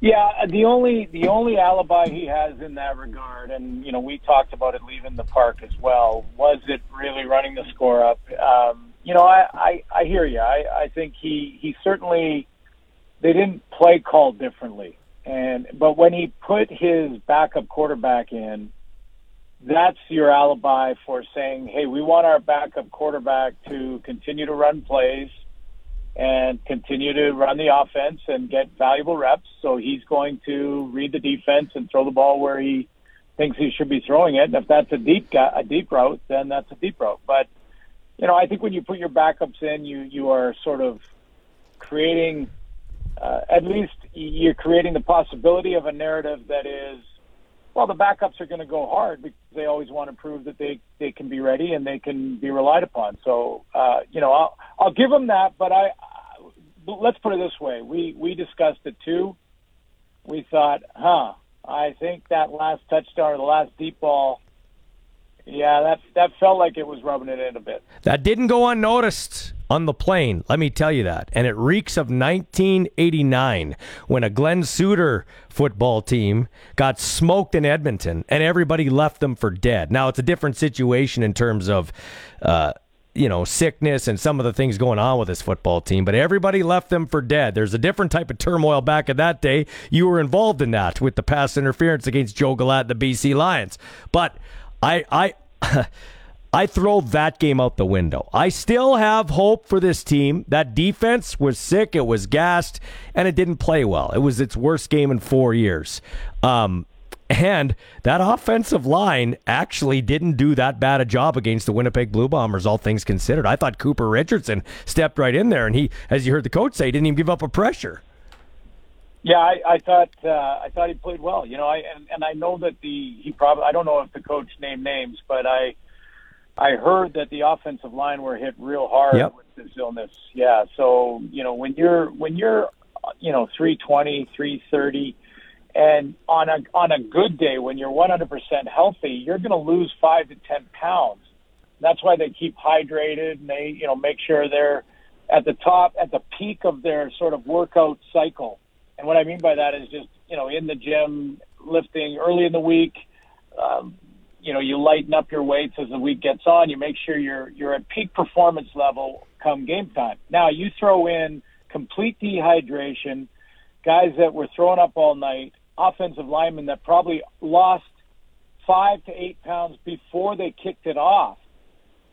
S14: Yeah, the only the only alibi he has in that regard, and you know we talked about it leaving the park as well. Was it really running the score up? Um, you know, I, I I hear you. I I think he he certainly they didn't play call differently, and but when he put his backup quarterback in, that's your alibi for saying, hey, we want our backup quarterback to continue to run plays and continue to run the offense and get valuable reps. So he's going to read the defense and throw the ball where he thinks he should be throwing it. And if that's a deep a deep route, then that's a deep route. But you know, I think when you put your backups in, you you are sort of creating uh, at least you're creating the possibility of a narrative that is well, the backups are going to go hard because they always want to prove that they they can be ready and they can be relied upon. So, uh, you know, I'll I'll give them that. But I, let's put it this way: we we discussed it too. We thought, huh? I think that last touchdown or the last deep ball, yeah, that that felt like it was rubbing it in a bit.
S2: That didn't go unnoticed on the plane. Let me tell you that. And it reeks of 1989 when a Glenn Suitor football team got smoked in Edmonton and everybody left them for dead. Now, it's a different situation in terms of. Uh, you know, sickness and some of the things going on with this football team, but everybody left them for dead. There's a different type of turmoil back in that day. You were involved in that with the pass interference against Joe Galette, the BC Lions. But I, I, I throw that game out the window. I still have hope for this team. That defense was sick, it was gassed, and it didn't play well. It was its worst game in four years. Um, and that offensive line actually didn't do that bad a job against the Winnipeg Blue Bombers, all things considered. I thought Cooper Richardson stepped right in there, and he, as you heard the coach say, didn't even give up a pressure.
S14: Yeah, I, I thought uh, I thought he played well. You know, I and, and I know that the he probably I don't know if the coach named names, but I I heard that the offensive line were hit real hard
S2: Yep.
S14: with this illness. Yeah, so you know when you're when you're you know 320, 330 and on a on a good day when you're 100% healthy, you're going to lose 5 to 10 pounds. That's why they keep hydrated and they, you know, make sure they're at the top at the peak of their sort of workout cycle. And what I mean by that is just, you know, in the gym, lifting early in the week, um, you know, you lighten up your weights as the week gets on. You make sure you're you're at peak performance level come game time. Now you throw in complete dehydration, guys that were throwing up all night, offensive linemen that probably lost five to eight pounds before they kicked it off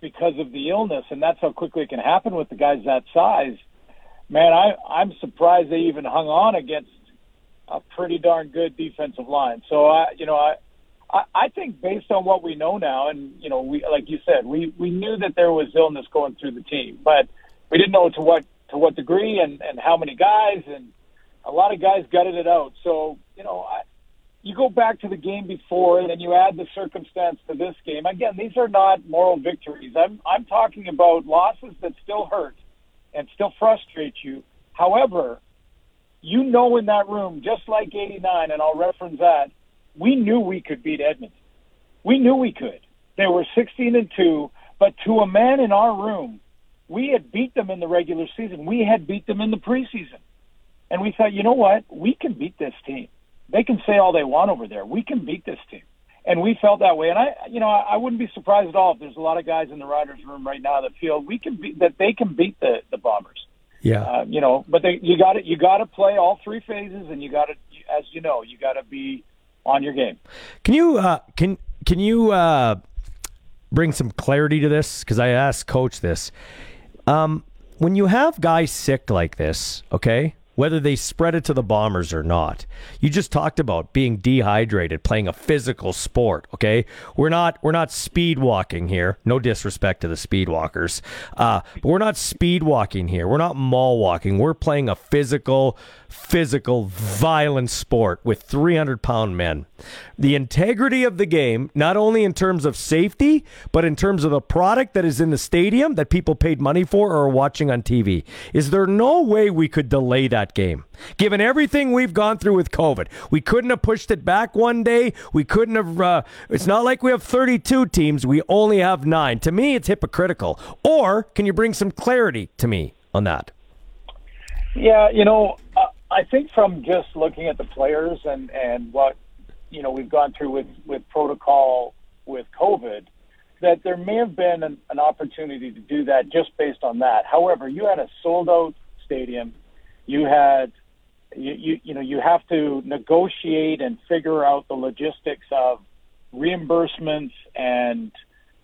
S14: because of the illness, and that's how quickly it can happen with the guys that size. Man, I I'm surprised they even hung on against a pretty darn good defensive line. So I, you know, I. I I think based on what we know now, and you know, we like you said, we we knew that there was illness going through the team, but we didn't know to what to what degree and and how many guys, and a lot of guys gutted it out. So you know, I, you go back to the game before, and then you add the circumstance to this game. Again, these are not moral victories. I'm I'm talking about losses that still hurt and still frustrate you. However, you know in that room, just like '89, and I'll reference that, we knew we could beat Edmonton. We knew we could. They were 16 and two, but to a man in our room, we had beat them in the regular season. We had beat them in the preseason. And we thought, you know what? We can beat this team. They can say all they want over there. We can beat this team. And we felt that way. And I, you know, I, I wouldn't be surprised at all if there's a lot of guys in the Riders room right now that feel we can beat, that they can beat the, the Bombers.
S2: Yeah.
S14: Uh, you know, but they, you got to, you got to play all three phases and you got to, as you know, you got to be on your game.
S2: Can you uh, can can you uh, bring some clarity to this? Because I asked Coach this. Um, when you have guys sick like this, okay, whether they spread it to the bombers or not, you just talked about being dehydrated, playing a physical sport. Okay, we're not we're not speed walking here. No disrespect to the speed walkers, uh, but we're not speed walking here. We're not mall walking. We're playing a physical, physical, violent sport with 300 pound men. The integrity of the game, not only in terms of safety, but in terms of the product that is in the stadium that people paid money for or are watching on TV. Is there no way we could delay that game? Given everything we've gone through with COVID, we couldn't have pushed it back one day. We couldn't have. Uh, it's not like we have 32 teams. We only have nine. To me, it's hypocritical. Or can you bring some clarity to me on that?
S14: Yeah, you know, uh, I think from just looking at the players and and what you know we've gone through with with protocol with COVID, that there may have been an, an opportunity to do that just based on that. However, you had a sold out stadium, you had you, you you know you have to negotiate and figure out the logistics of reimbursements and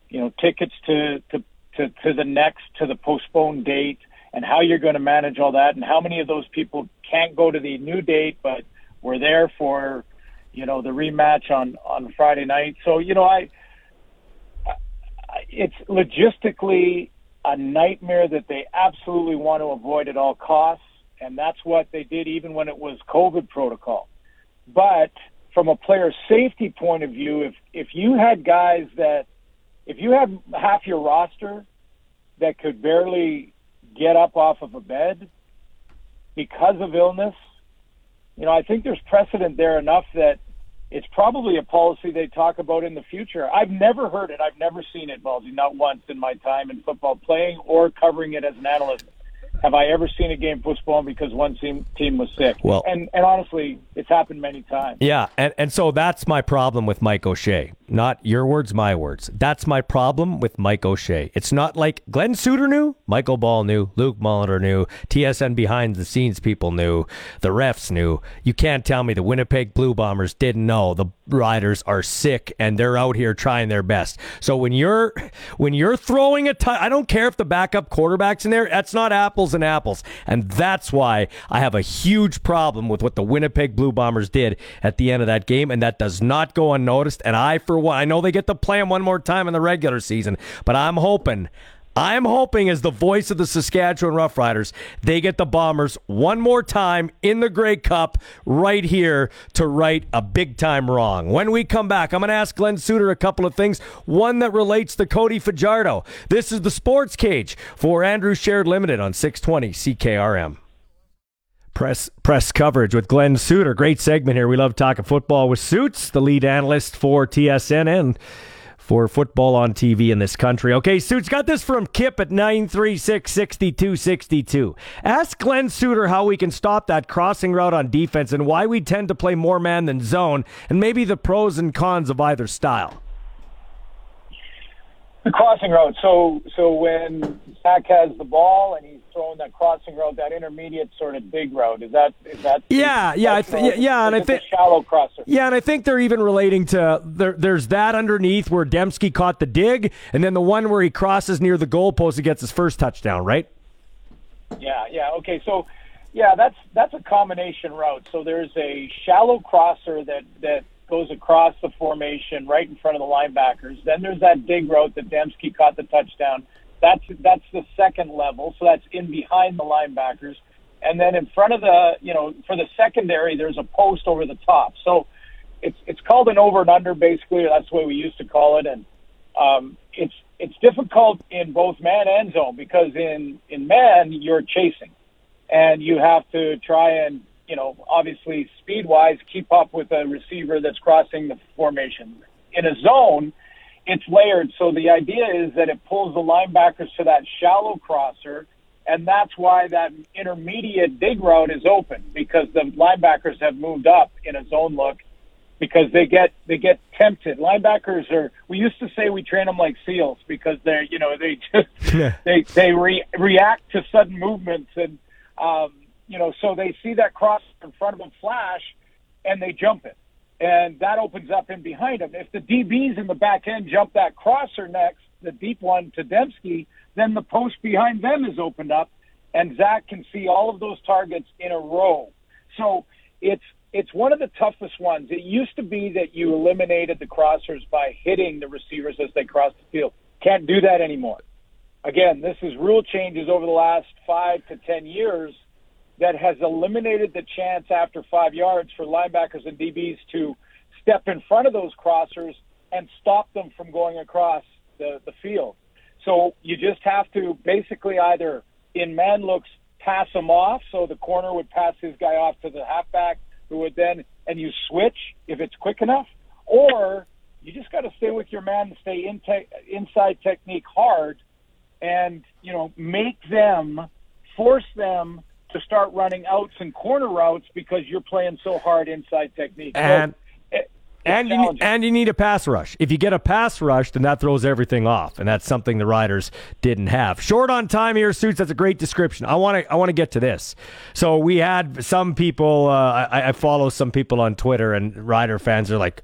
S14: you know tickets to to to, to the next to the postponed date and how you're going to manage all that and how many of those people can't go to the new date but were there for you know the rematch on on Friday night. So you know I, I it's logistically a nightmare that they absolutely want to avoid at all costs and that's what they did even when it was covid protocol but from a player safety point of view if if you had guys that if you have half your roster that could barely get up off of a bed because of illness, you know, I think there's precedent there enough that it's probably a policy they talk about in the future. I've never heard it. I've never seen it, Baldy, not once in my time in football playing or covering it as an analyst. Have I ever seen a game postponed because one team team was sick?
S2: Well-
S14: and and honestly, it's happened many times.
S2: Yeah, and, and so that's my problem with Mike O'Shea. Not your words, my words. That's my problem with Mike O'Shea. It's not like Glenn Suitor knew. Michael Ball knew. Luke Molitor knew. TSN behind the scenes people knew. The refs knew. You can't tell me the Winnipeg Blue Bombers didn't know the Riders are sick and they're out here trying their best. So when you're when you're throwing a, t- I don't care if the backup quarterback's in there. That's not apples and apples, and that's why I have a huge problem with what the Winnipeg Blue Bombers did at the end of that game, and that does not go unnoticed. And I, for one, I know they get to play them one more time in the regular season, but I'm hoping I'm hoping, as the voice of the Saskatchewan Roughriders, they get the Bombers one more time in the Grey Cup right here to right a big time wrong. When we come back, I'm going to ask Glenn Suitor a couple of things. One that relates to Cody Fajardo. This is the Sports Cage for Andrew Sheret Limited on 620 CKRM. Press press coverage with Glenn Suitor. Great segment here. We love talking football with Suits, the lead analyst for TSN and for football on TV in this country. Okay, Suits got this from Kip at 936 6262. Ask Glenn Suitor how we can stop that crossing route on defense and why we tend to play more man than zone, and maybe the pros and cons of either style.
S14: The crossing route. So, so when Zach has the ball and he's throwing that crossing road, that intermediate sort of dig road. Is that is that?
S2: Yeah, yeah, I th- yeah, yeah, and I think
S14: shallow crosser.
S2: Yeah, and I think they're even relating to there. There's that underneath where Demski caught the dig, and then the one where he crosses near the goalpost and gets his first touchdown, right?
S14: Yeah, yeah. Okay, so yeah, that's that's a combination route. So there's a shallow crosser that that goes across the formation right in front of the linebackers. Then there's that dig route that Demski caught the touchdown. That's that's the second level, so that's in behind the linebackers. And then in front of the, you know, for the secondary, there's a post over the top. So it's it's called an over and under basically. That's the way we used to call it. And um, it's it's difficult in both man and zone because in in man you're chasing, and you have to try and you know, obviously speed wise, keep up with a receiver that's crossing the formation. In a zone, it's layered. So the idea is that it pulls the linebackers to that shallow crosser, and that's why that intermediate dig route is open because the linebackers have moved up in a zone look because they get they get tempted. Linebackers are we used to say we train them like seals because they're you know they just
S2: Yeah.
S14: they they re, react to sudden movements and um, you know so they see that cross in front of them flash and they jump it and that opens up in behind them. If the DBs in the back end jump that crosser next, the deep one to Demski, then the post behind them is opened up, and Zach can see all of those targets in a row. So it's it's one of the toughest ones. It used to be that you eliminated the crossers by hitting the receivers as they cross the field. Can't do that anymore. Again, this is rule changes over the last five to ten years that has eliminated the chance after five yards for linebackers and DBs to step in front of those crossers and stop them from going across the, the field. So you just have to basically either in man looks pass them off, so the corner would pass his guy off to the halfback, who would then and you switch if it's quick enough, or you just got to stay with your man and stay in te- inside technique hard, and you know make them force them to start running outs and corner routes because you're playing so hard inside technique. So
S2: And
S14: it-
S2: and you, need, and you need a pass rush. If you get a pass rush, then that throws everything off, and that's something the Riders didn't have. Short on time here, suits. That's a great description. I want to I want to get to this. So we had some people. Uh, I, I follow some people on Twitter, and Rider fans are like.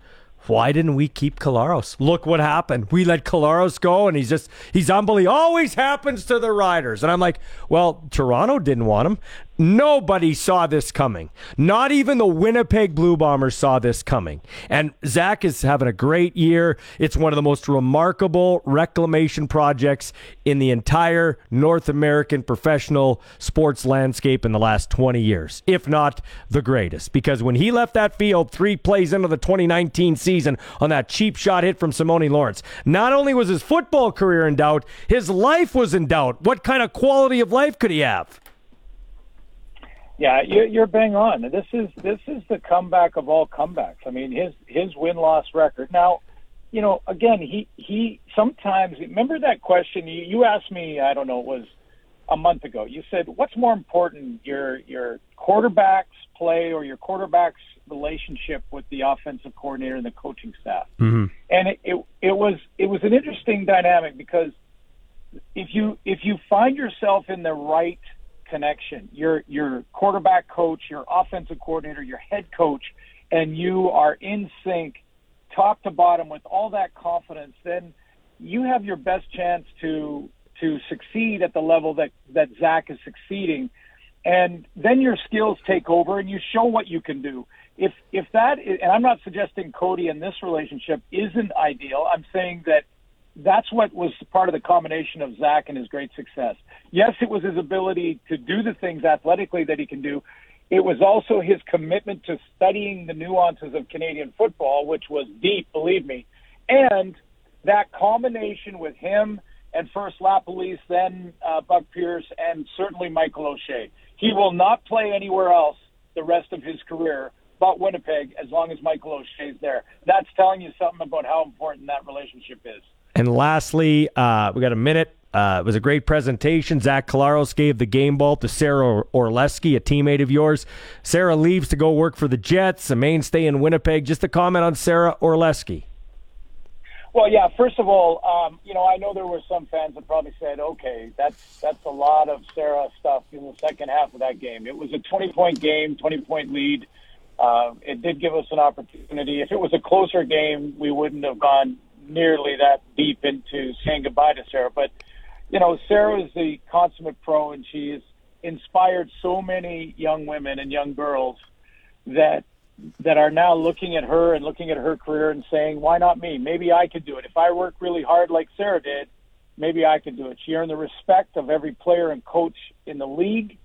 S2: Why didn't we keep Collaros? Look what happened. We let Collaros go, and he's just, he's unbelievable. Always happens to the Riders. And I'm like, well, Toronto didn't want him. Nobody saw this coming. Not even the Winnipeg Blue Bombers saw this coming. And Zach is having a great year. It's one of the most remarkable reclamation projects in the entire North American professional sports landscape in the last 20 years, if not the greatest. Because when he left that field three plays into the 2019 season on that cheap shot hit from Simoni Lawrence, not only was his football career in doubt, his life was in doubt. What kind of quality of life could he have?
S14: Yeah, you're, you're bang on. This is this is the comeback of all comebacks. I mean, his his win loss record. Now, you know, again, he he sometimes remember that question you, you asked me. I don't know, it was a month ago. You said, "What's more important, your your quarterback's play or your quarterback's relationship with the offensive coordinator and the coaching staff?"
S2: Mm-hmm.
S14: and it, it it was it was an interesting dynamic because if you if you find yourself in the right connection, your your quarterback coach, your offensive coordinator, your head coach, and you are in sync, top to bottom, with all that confidence, then you have your best chance to to succeed at the level that that Zach is succeeding, and then your skills take over and you show what you can do. If if that is, and I'm not suggesting Cody in this relationship isn't ideal. I'm saying that that's what was part of the combination of Zach and his great success. Yes, it was his ability to do the things athletically that he can do. It was also his commitment to studying the nuances of Canadian football, which was deep, believe me. And that combination with him and first LaPolice, then uh, Buck Pierce, and certainly Michael O'Shea. He will not play anywhere else the rest of his career but Winnipeg as long as Michael O'Shea's there. That's telling you something about how important that relationship is.
S2: And lastly, uh, we got a minute. Uh, it was a great presentation. Zach Collaros gave the game ball to Sarah Orlesky, a teammate of yours. Sarah leaves to go work for the Jets, a mainstay in Winnipeg. Just a comment on Sarah Orlesky.
S14: Well, yeah. First of all, um, you know, I know there were some fans that probably said, "Okay, that's that's a lot of Sarah stuff in the second half of that game." It was a 20 point game, 20 point lead. Uh, it did give us an opportunity. If it was a closer game, we wouldn't have gone nearly that deep into saying goodbye to Sarah. But you know, Sarah is the consummate pro, and she has inspired so many young women and young girls that that are now looking at her and looking at her career and saying, "Why not me? Maybe I could do it. If I work really hard like Sarah did, maybe I could do it." She earned the respect of every player and coach in the league.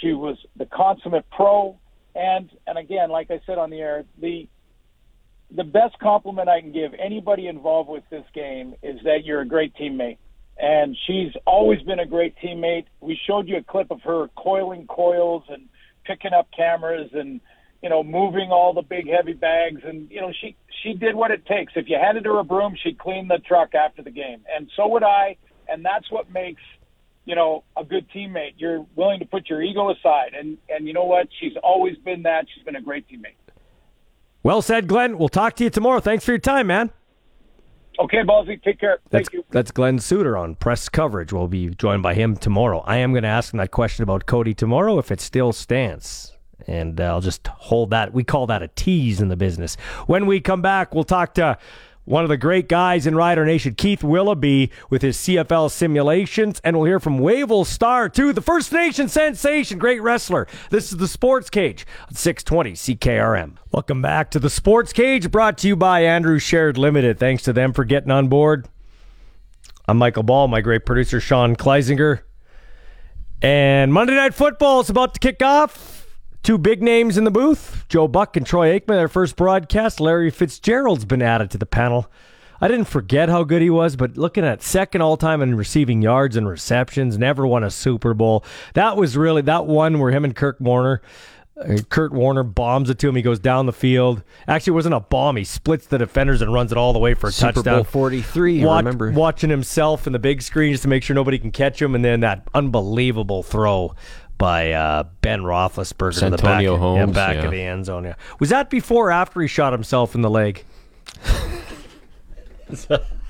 S14: She was the consummate pro, and and again, like I said on the air, the the best compliment I can give anybody involved with this game is that you're a great teammate. And she's always been a great teammate. We showed you a clip of her coiling coils and picking up cameras and you know moving all the big heavy bags and you know she she did what it takes. If you handed her a broom, she'd clean the truck after the game. And so would I, and that's what makes you know a good teammate. You're willing to put your ego aside and and you know what? She's always been that. She's been a great teammate.
S2: Well said, Glenn. We'll talk to you tomorrow. Thanks for your time, man.
S14: Okay, Ballsy. Take care.
S2: That's,
S14: Thank you.
S2: That's Glenn Suitor on press coverage. We'll be joined by him tomorrow. I am going to ask him that question about Cody tomorrow if it still stands. And uh, I'll just hold that. We call that a tease in the business. When we come back, we'll talk to one of the great guys in Rider Nation, Keith Willoughby, with his CFL simulations. And we'll hear from Wavell Starr, too, the First Nation sensation, great wrestler. This is the Sports Cage on 620 CKRM. Welcome back to the Sports Cage, brought to you by Andrew Sheret Limited. Thanks to them for getting on board. I'm Michael Ball, my great producer, Sean Kleisinger. And Monday Night Football is about to kick off. Two big names in the booth Joe Buck and Troy Aikman, their first broadcast. Larry Fitzgerald's been added to the panel. I didn't forget how good he was, but looking at second all time in receiving yards and receptions, never won a Super Bowl. That was really that one where him and Kirk Warner. Uh, Kurt Warner bombs it to him. He goes down the field. Actually, it wasn't a bomb. He splits the defenders and runs it all the way for a
S3: Super
S2: touchdown.
S3: Bowl 43,
S2: Watch-
S3: remember.
S2: Watching himself in the big screen just to make sure nobody can catch him, and then that unbelievable throw by uh, Ben Roethlisberger in the back, yeah, back
S3: yeah.
S2: of the end zone. Yeah. Was that before or after he shot himself in the leg?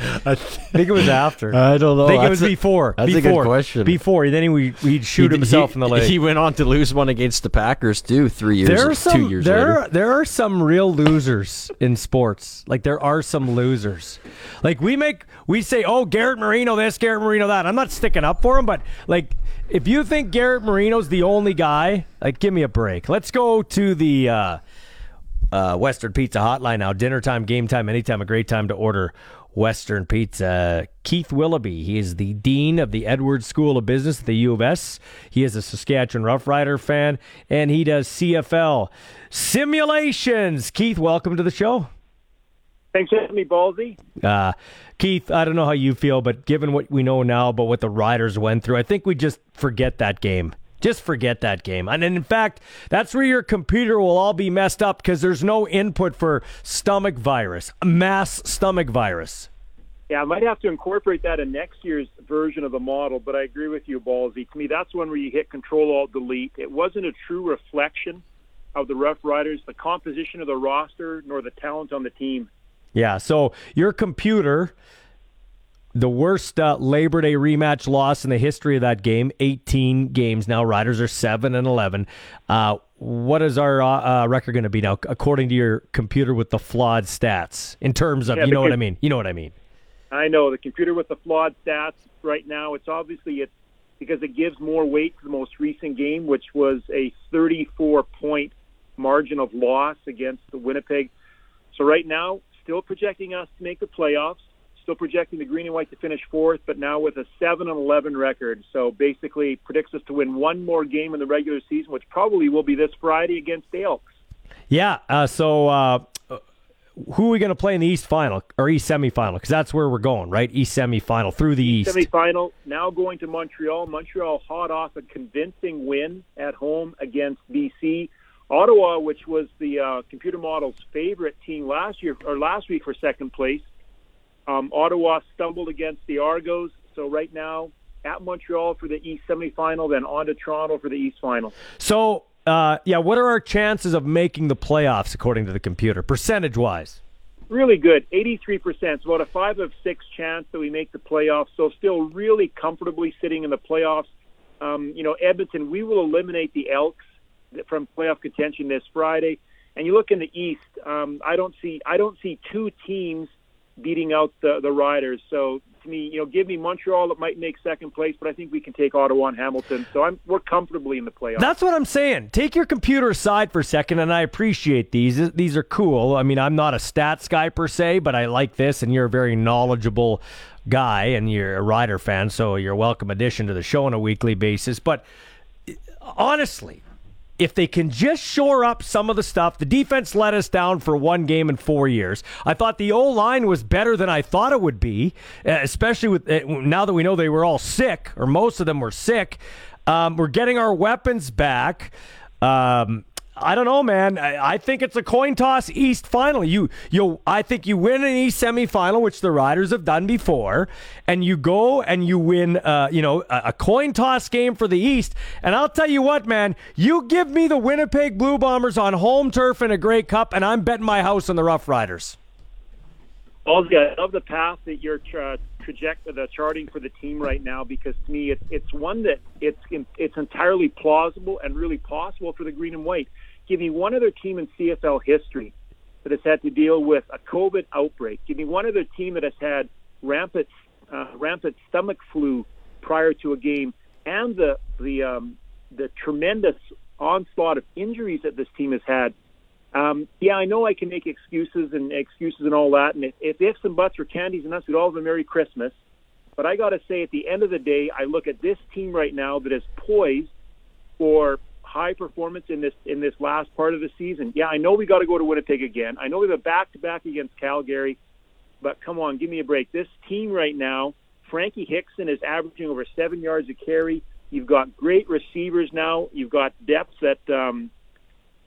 S2: I think it was after.
S3: I don't know.
S2: I think it
S3: That's
S2: was
S3: a-
S2: before.
S3: that's a good
S2: before.
S3: question.
S2: Before. Then he, he'd shoot himself in the leg.
S3: He went on to lose one against the Packers too. Three years,
S2: there are some,
S3: two years
S2: there,
S3: later.
S2: There are some real losers in sports. Like there are some losers. Like we make we say, oh Garrett Marino this, Garrett Marino that. I'm not sticking up for him, but like if you think Garrett Marino's the only guy, like give me a break. Let's go to the uh, uh, Western Pizza Hotline now. Dinner time, game time, anytime. A great time to order Western Pizza. Keith Willoughby, he is the dean of the Edwards School of Business at the U of S. He is a Saskatchewan Roughrider fan, and he does CFL simulations. Keith, welcome to the show.
S15: Thanks for having me, Ballsy.
S2: Uh, Keith, I don't know how you feel, but given what we know now about what the Riders went through, I think we just forget that game. Just forget that game. And in fact, that's where your computer will all be messed up because there's no input for stomach virus, mass stomach virus.
S15: Yeah, I might have to incorporate that in next year's version of the model, but I agree with you, Ballsy. To me, that's one where you hit Control Alt Delete. It wasn't a true reflection of the Rough Riders, the composition of the roster, nor the talent on the team.
S2: Yeah, so your computer the worst uh, Labor Day rematch loss in the history of that game. 18 games now. Riders are seven and 11. Uh, what is our uh, uh record going to be now, according to your computer with the flawed stats? In terms of,
S15: Yeah,
S2: you know what I mean? You know what I mean?
S15: I know the computer with the flawed stats right now. It's obviously it's because it gives more weight to the most recent game, which was a 34 point margin of loss against the Winnipeg. So right now, still projecting us to make the playoffs. Still projecting the green and white to finish fourth, but now with a seven and 11 record. So basically, predicts us to win one more game in the regular season, which probably will be this Friday against the Elks.
S2: Yeah. Uh, so uh, who are we going to play in the East Final or East Semifinal? Because that's where we're going, right? East Semifinal through the East.
S15: Semifinal now going to Montreal. Montreal hot off a convincing win at home against BC. Ottawa, which was the uh, computer model's favorite team last year or last week for second place. Um, Ottawa stumbled against the Argos. So right now at Montreal for the East semifinal, then on to Toronto for the East final.
S2: So, uh, yeah, what are our chances of making the playoffs according to the computer, percentage wise?
S15: Really good, 83%. It's about a five of six chance that we make the playoffs. So still really comfortably sitting in the playoffs. Um, you know, Edmonton, we will eliminate the Elks from playoff contention this Friday. And you look in the East, um, I don't see I don't see two teams beating out the the Riders. So to me, you know, give me Montreal that might make second place, but I think we can take Ottawa and Hamilton. So I'm we're comfortably in the playoffs.
S2: That's what I'm saying. Take your computer aside for a second, and I appreciate these. These are cool. I mean, I'm not a stats guy per se, but I like this, and you're a very knowledgeable guy, and you're a rider fan, so you're a welcome addition to the show on a weekly basis. But honestly, if they can just shore up some of the stuff, the defense let us down for one game in four years. I thought the O line was better than I thought it would be, uh, especially with uh, now that we know they were all sick or most of them were sick. Um, we're getting our weapons back. Um, I don't know, man. I, I think it's a coin toss East final. You, you, I think you win an East semifinal, which the Riders have done before, and you go and you win, uh, you know, a, a coin toss game for the East. And I'll tell you what, man, you give me the Winnipeg Blue Bombers on home turf in a Grey Cup, and I'm betting my house on the Rough Riders.
S15: Ballsy, I love the path that you're tra- traject the charting for the team right now because to me it's it's one that it's it's entirely plausible and really possible for the green and white. Give me one other team in CFL history that has had to deal with a COVID outbreak. Give me one other team that has had rampant uh, rampant stomach flu prior to a game and the the um, the tremendous onslaught of injuries that this team has had. Um, yeah, I know I can make excuses and excuses and all that. And if, if ifs and buts were candies and us, we'd all have a Merry Christmas. But I got to say, at the end of the day, I look at this team right now that is poised for high performance in this in this last part of the season. Yeah, I know we got to go to Winnipeg again. I know we have a back to back against Calgary, but come on, give me a break. This team right now, Frankie Hickson is averaging over seven yards a carry. You've got great receivers now. You've got depth that um,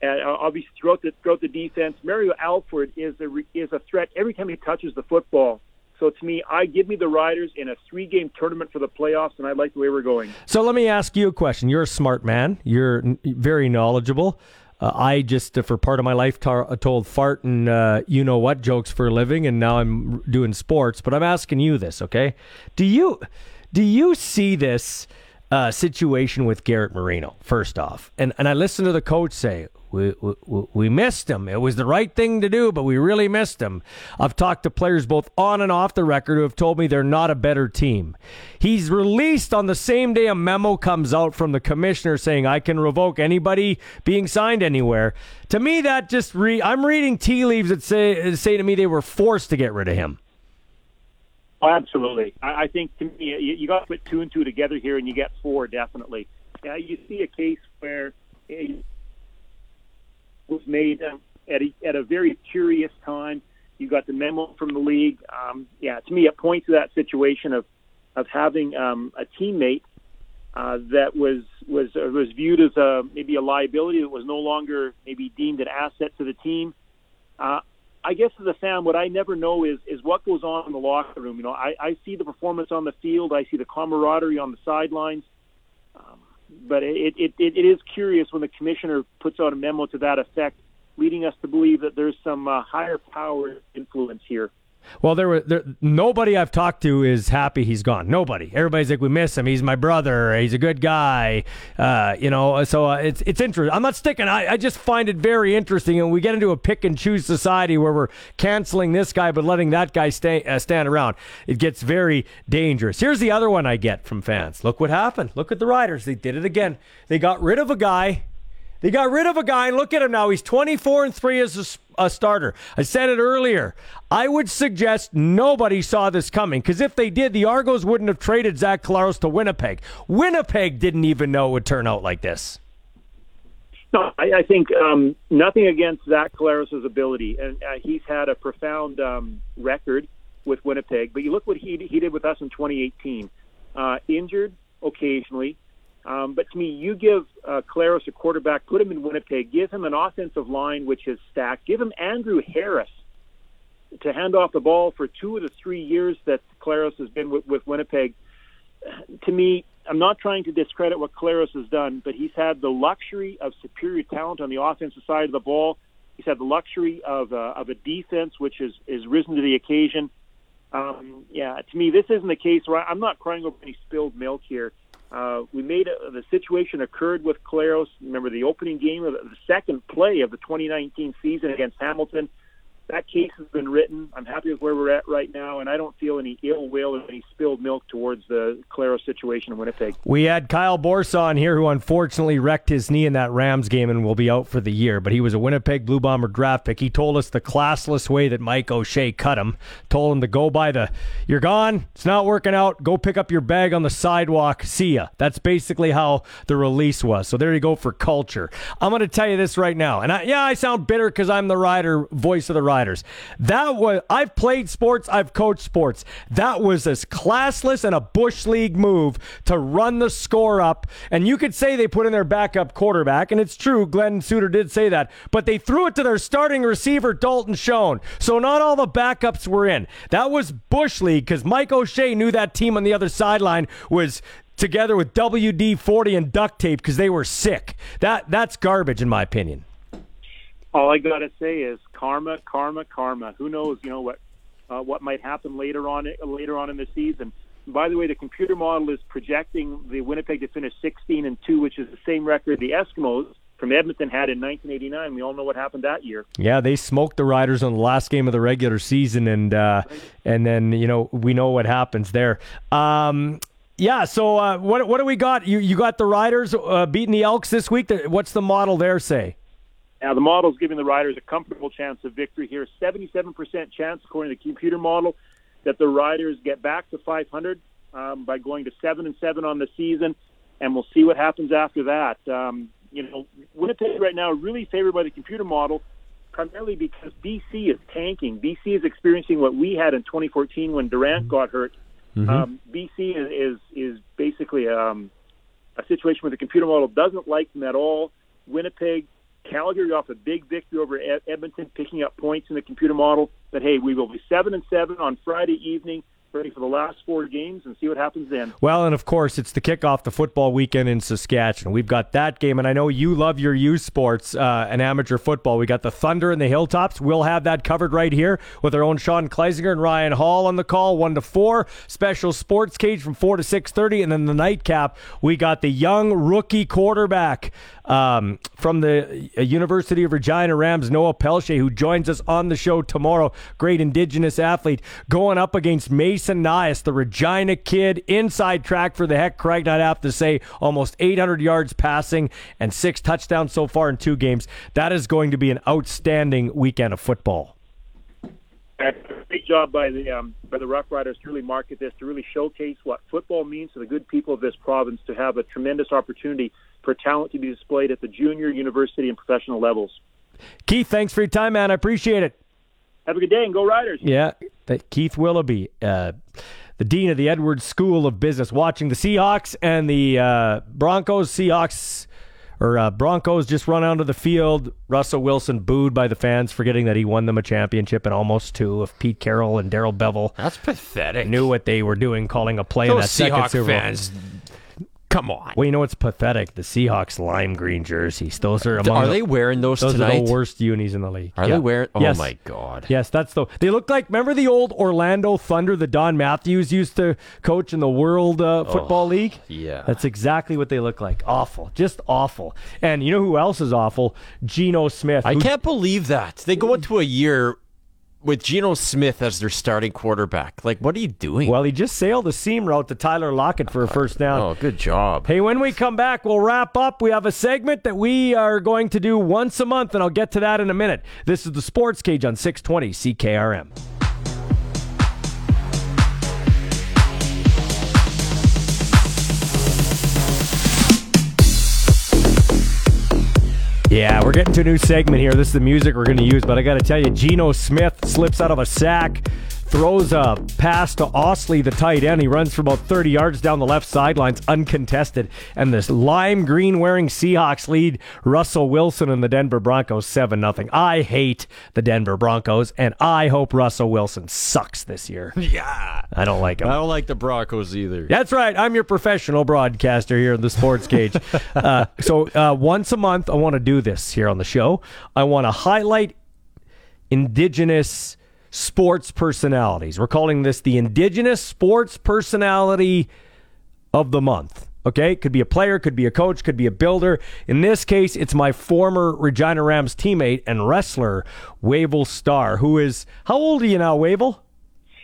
S15: uh, obviously throughout the throughout the defense. Mario Alford is a is a threat every time he touches the football. So to me, I give me the Riders in a three game tournament for the playoffs, and I like the way we're going.
S2: So let me ask you a question. You're a smart man. You're very knowledgeable. Uh, I just, uh, for part of my life, tar- told fart and uh, you know what jokes for a living, and now I'm doing sports. But I'm asking you this, okay? Do you do you see this uh, situation with Garrett Marino? First off, and and I listened to the coach say. We, we, we missed him. It was the right thing to do, but we really missed him. I've talked to players both on and off the record who have told me they're not a better team. He's released on the same day a memo comes out from the commissioner saying I can revoke anybody being signed anywhere. To me, that just re- I'm reading tea leaves that say say to me they were forced to get rid of him.
S15: Oh, absolutely. I, I think to me, you, you got to put two and two together here, and you get four definitely. Yeah, you see a case where it was made um, at a, at a very curious time. You got the memo from the league. Um, yeah, to me, it points to that situation of of having um, a teammate uh, that was was uh, was viewed as a maybe a liability that was no longer maybe deemed an asset to the team. Uh, I guess as a fan, what I never know is is what goes on in the locker room. You know, I, I see the performance on the field, I see the camaraderie on the sidelines, but it, it it it is curious when the commissioner puts out a memo to that effect, leading us to believe that there's some uh, higher power influence here.
S2: Well, there were there, nobody I've talked to is happy he's gone. Nobody. Everybody's like, we miss him. He's my brother. He's a good guy. Uh, you know, so uh, it's it's interesting. I'm not sticking. I, I just find it very interesting, and we get into a pick and choose society where we're canceling this guy but letting that guy stay uh, stand around. It gets very dangerous. Here's the other one I get from fans. Look what happened. Look at the Riders. They did it again. They got rid of a guy they got rid of a guy, and look at him now. He's 24 and 3 as a, a starter. I said it earlier. I would suggest nobody saw this coming because if they did, the Argos wouldn't have traded Zach Collaros to Winnipeg. Winnipeg didn't even know it would turn out like this.
S15: No, I, I think um, nothing against Zach Collaros' ability, and uh, he's had a profound um, record with Winnipeg. But you look what he he did with us in 2018. Uh, injured occasionally, um, but to me, you give uh, Collaros a quarterback, put him in Winnipeg, give him an offensive line which is stacked, give him Andrew Harris to hand off the ball for two of the three years that Collaros has been with, with Winnipeg. To me, I'm not trying to discredit what Collaros has done, but he's had the luxury of superior talent on the offensive side of the ball. He's had the luxury of uh, of a defense which has is risen to the occasion. Um, yeah, to me, this isn't the case where I'm not crying over any spilled milk here. Uh, we made a, the situation occurred with Collaros. Remember the opening game of the second play of the 2019 season against Hamilton that case has been written. I'm happy with where we're at right now, and I don't feel any ill will or any spilled milk towards the Collaros situation in Winnipeg.
S2: We had Kyle Borsa on here, who unfortunately wrecked his knee in that Rams game and will be out for the year. But he was a Winnipeg Blue Bomber draft pick. He told us the classless way that Mike O'Shea cut him. Told him to go by the, you're gone. It's not working out. Go pick up your bag on the sidewalk. See ya. That's basically how the release was. So there you go for culture. I'm going to tell you this right now, and I, yeah, I sound bitter because I'm the rider, voice of the rider. That was I've played sports, I've coached sports. That was as classless and a bush league move to run the score up. And you could say they put in their backup quarterback, and it's true. Glenn Suitor did say that, but they threw it to their starting receiver Dalton Schoen. So not all the backups were in. That was bush league because Mike O'Shea knew that team on the other sideline was together with WD 40 and duct tape because they were sick. That that's garbage in my opinion.
S15: All I gotta say is karma, karma, karma. Who knows? You know what uh, what might happen later on later on in the season. by the way, the computer model is projecting the Winnipeg to finish 16 and two, which is the same record the Eskimos from Edmonton had in 1989. We all know what happened that year.
S2: Yeah, they smoked the Riders on the last game of the regular season, and uh, and then you know we know what happens there. Um, yeah, so uh, what what do we got? You you got the Riders uh, beating the Elks this week. What's the model there say?
S15: Now, the model is giving the riders a comfortable chance of victory here. 77% chance, according to the computer model, that the riders get back to 500 um, by going to 7 and 7 on the season, and we'll see what happens after that. Um, you know, Winnipeg right now really favored by the computer model, primarily because BC is tanking. BC is experiencing what we had in 2014 when Durant got hurt. Mm-hmm. Um, BC is, is is basically um, a situation where the computer model doesn't like them at all. Winnipeg Calgary off a big victory over Edmonton, picking up points in the computer model. But hey, we will be seven and seven on Friday evening ready for the last four games and see what happens then.
S2: Well, and of course, it's the kickoff the football weekend in Saskatchewan. We've got that game, and I know you love your youth sports uh, and amateur football. We got the Thunder and the Hilltops. We'll have that covered right here with our own Sean Kleisinger and Ryan Hall on the call, one to four. Special sports cage from four to six thirty, and then the nightcap. We got the young rookie quarterback um, from the uh, University of Regina Rams, Noah Pelche, who joins us on the show tomorrow. Great Indigenous athlete going up against Mason Nyhus, the Regina kid, inside track for the heck. Craig, I'd have to say almost 800 yards passing and six touchdowns so far in two games. That is going to be an outstanding weekend of football.
S15: Great job by the um, by the Rough Riders to really market this, to really showcase what football means to the good people of this province, to have a tremendous opportunity for talent to be displayed at the junior, university, and professional levels.
S2: Keith, thanks for your time, man. I appreciate it.
S15: Have a good day and go Riders.
S2: Yeah, Keith Willoughby, uh, the dean of the Edwards School of Business, watching the Seahawks and the uh, Broncos. Seahawks or uh, Broncos just run onto the field. Russell Wilson booed by the fans, forgetting that he won them a championship and almost two. If Pete Carroll and Darrell Bevell,
S3: that's pathetic.
S2: Knew what they were doing, calling a play
S3: Those
S2: in that
S3: Seahawks
S2: second Super
S3: fans Come on.
S2: Well, you know what's pathetic? The Seahawks lime green jerseys. Those are among
S3: Are
S2: the-
S3: they wearing those
S2: Those are the worst unis in the league.
S3: Are
S2: Yeah.
S3: they wearing? Oh
S2: Yes.
S3: my god.
S2: Yes, that's the. They look like. Remember the old Orlando Thunder that Don Matthews used to coach in the World uh, Football League?
S3: yeah.
S2: that's exactly what they look like. Awful, just awful. And you know who else is awful? Geno Smith.
S3: I can't believe that they go into a year with Geno Smith as their starting quarterback. Like, what are you doing?
S2: Well, he just sailed the seam route to Tyler Lockett for a uh, first down.
S3: oh, good job.
S2: Hey, when we come back, we'll wrap up. We have a segment that we are going to do once a month, and I'll get to that in a minute. This is the Sports Cage on 620 CKRM. Yeah, we're getting to a new segment here. This is the music we're going to use, but I got to tell you, Geno Smith slips out of a sack, throws a pass to Dissly, the tight end. He runs for about 30 yards down the left sidelines, uncontested. And this lime green wearing Seahawks lead Russell Wilson and the Denver Broncos 7 0. I hate the Denver Broncos, and I hope Russell Wilson sucks this year.
S3: Yeah.
S2: I don't like him.
S3: I don't like the Broncos either.
S2: That's right. I'm your professional broadcaster here in the Sports Cage. uh, so uh, once a month, I want to do this here on the show. I want to highlight indigenous sports personalities. We're calling this the Indigenous Sports Personality of the Month. Okay, could be a player, could be a coach, could be a builder. In this case, it's my former Regina Rams teammate and wrestler, Wavell Starr, who is how old are you now, Wavell?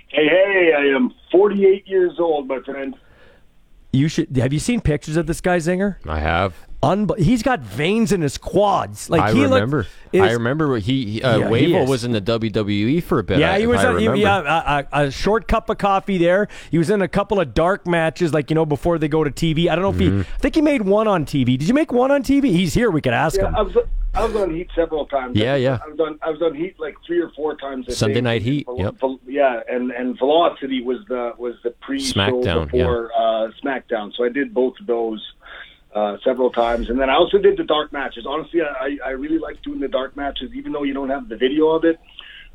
S16: Hey, hey, I am 48 years old, my friend.
S2: You should have you seen pictures of this guy Zinger?
S3: I have.
S2: Unbe- he's got veins in his quads. Like
S3: I
S2: he looked-
S3: remember.
S2: is-
S3: I remember he, he uh,
S2: Yeah,
S3: Wavell
S2: is.
S3: was in the WWE for a bit.
S2: Yeah,
S3: I-
S2: he was.
S3: I
S2: on- he- yeah, a, a, a short cup of coffee there. He was in a couple of dark matches, like you know, before they go to TV. I don't know if
S3: Mm-hmm.
S2: he. I think he made one on TV. Did you make one on TV? He's here. We could ask
S16: Yeah,
S2: him.
S16: I was I was on Heat several times.
S3: Yeah, yeah.
S16: I was on I was on Heat like three or four times. I
S3: Sunday
S16: think.
S3: Night Heat,
S16: Vel-
S3: yep.
S16: Vel- yeah, and and Velocity was the was the pre-show
S3: SmackDown,
S16: before uh, SmackDown. So I did both of those uh, several times, and then I also did the dark matches. Honestly, I I really like doing the dark matches, even though you don't have the video of it.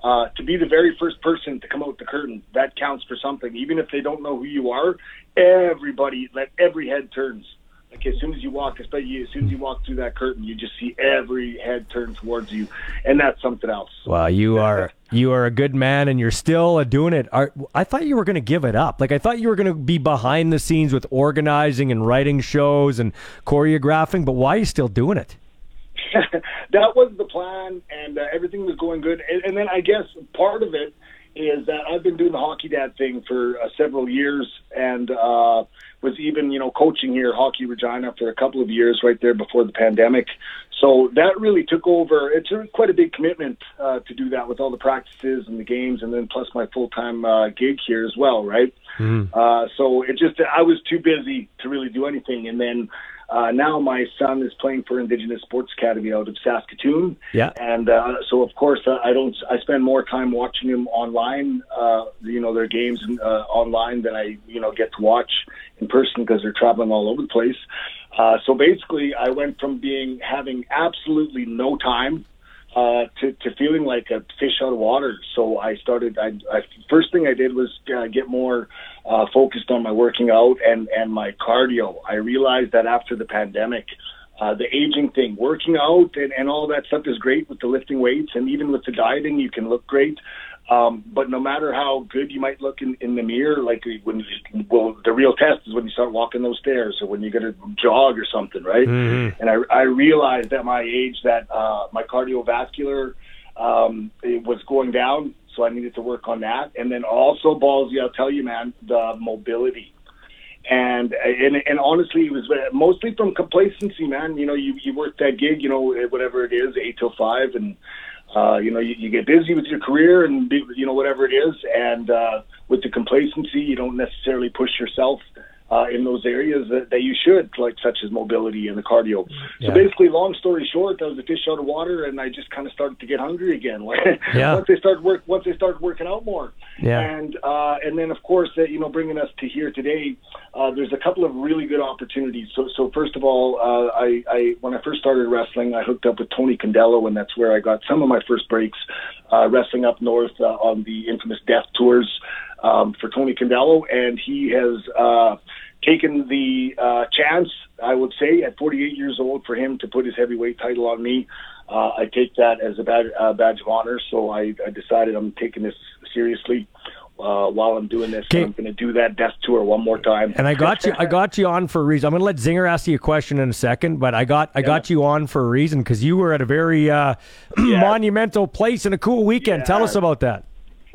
S16: Uh, to be the very first person to come out the curtain, that counts for something. Even if they don't know who you are, everybody, let every head turns. Like as soon as you walk, especially as soon as you walk through that curtain, you just see every head turn towards you, and that's something else.
S2: Wow, you are you are a good man, and you're still doing it. Are, I thought you were going to give it up. Like I thought you were going to be behind the scenes with organizing and writing shows and choreographing. But why are you still doing it?
S16: that was the plan, and uh, everything was going good. And, and then I guess part of it is that I've been doing the hockey dad thing for uh, several years, and uh, was even you know coaching here Hockey Regina for a couple of years right there before the pandemic. So that really took over. It's a, quite a big commitment uh, to do that with all the practices and the games, and then plus my full time uh, gig here as well, right? Uh, so it just I was too busy to really do anything, and then uh, now my son is playing for Indigenous Sports Academy out of Saskatoon.
S2: Yeah.
S16: And uh, so of course uh, I don't I spend more time watching him online, uh, you know their games uh, online than I you know get to watch in person because they're traveling all over the place. Uh, so basically, I went from being having absolutely no time uh, to, to feeling like a fish out of water. So I started. I, I first thing I did was uh, get more uh, focused on my working out and and my cardio. I realized that after the pandemic. Uh, the aging thing, working out and, and all that stuff is great with the lifting weights and even with the dieting, you can look great. Um, but no matter how good you might look in, in the mirror, like when you, well, the real test is when you start walking those stairs or when you get a jog or something, right?
S2: Mhm.
S16: And I, I realized at my age that uh, my cardiovascular um, it was going down, so I needed to work on that. And then also, ballsy, I'll tell you, man, the mobility. And, and and honestly, it was mostly from complacency, man. You know, you you work that gig, you know, whatever it is, eight till five, and uh, you know, you, you get busy with your career and be, you know whatever it is, and uh, with the complacency, you don't necessarily push yourself uh, in those areas that, that you should, like such as mobility and the cardio.
S2: Yeah.
S16: So basically, long story short, I was a fish out of water, and I just kind of started to get hungry again.
S2: Yeah.
S16: once they started work, once they started working out more,
S2: Yeah.
S16: and uh, and then of course, uh, you know, bringing us to here today, uh, there's a couple of really good opportunities. So so first of all, uh, I, I when I first started wrestling, I hooked up with Tony Condello, and that's where I got some of my first breaks uh, wrestling up north uh, on the infamous Death Tours um, for Tony Condello, and he has uh, taken the uh, chance, I would say, at 48 years old, for him to put his heavyweight title on me. Uh, I take that as a badge, uh, badge of honor. So I, I decided I'm taking this seriously. Uh, while I'm doing this, I'm going to do that death tour one more time.
S2: And I got you. I got you on for a reason. I'm going to let Zinger ask you a question in a second, but I got I got you on for a reason because you were at a very uh, monumental place and a cool weekend. Tell us about that.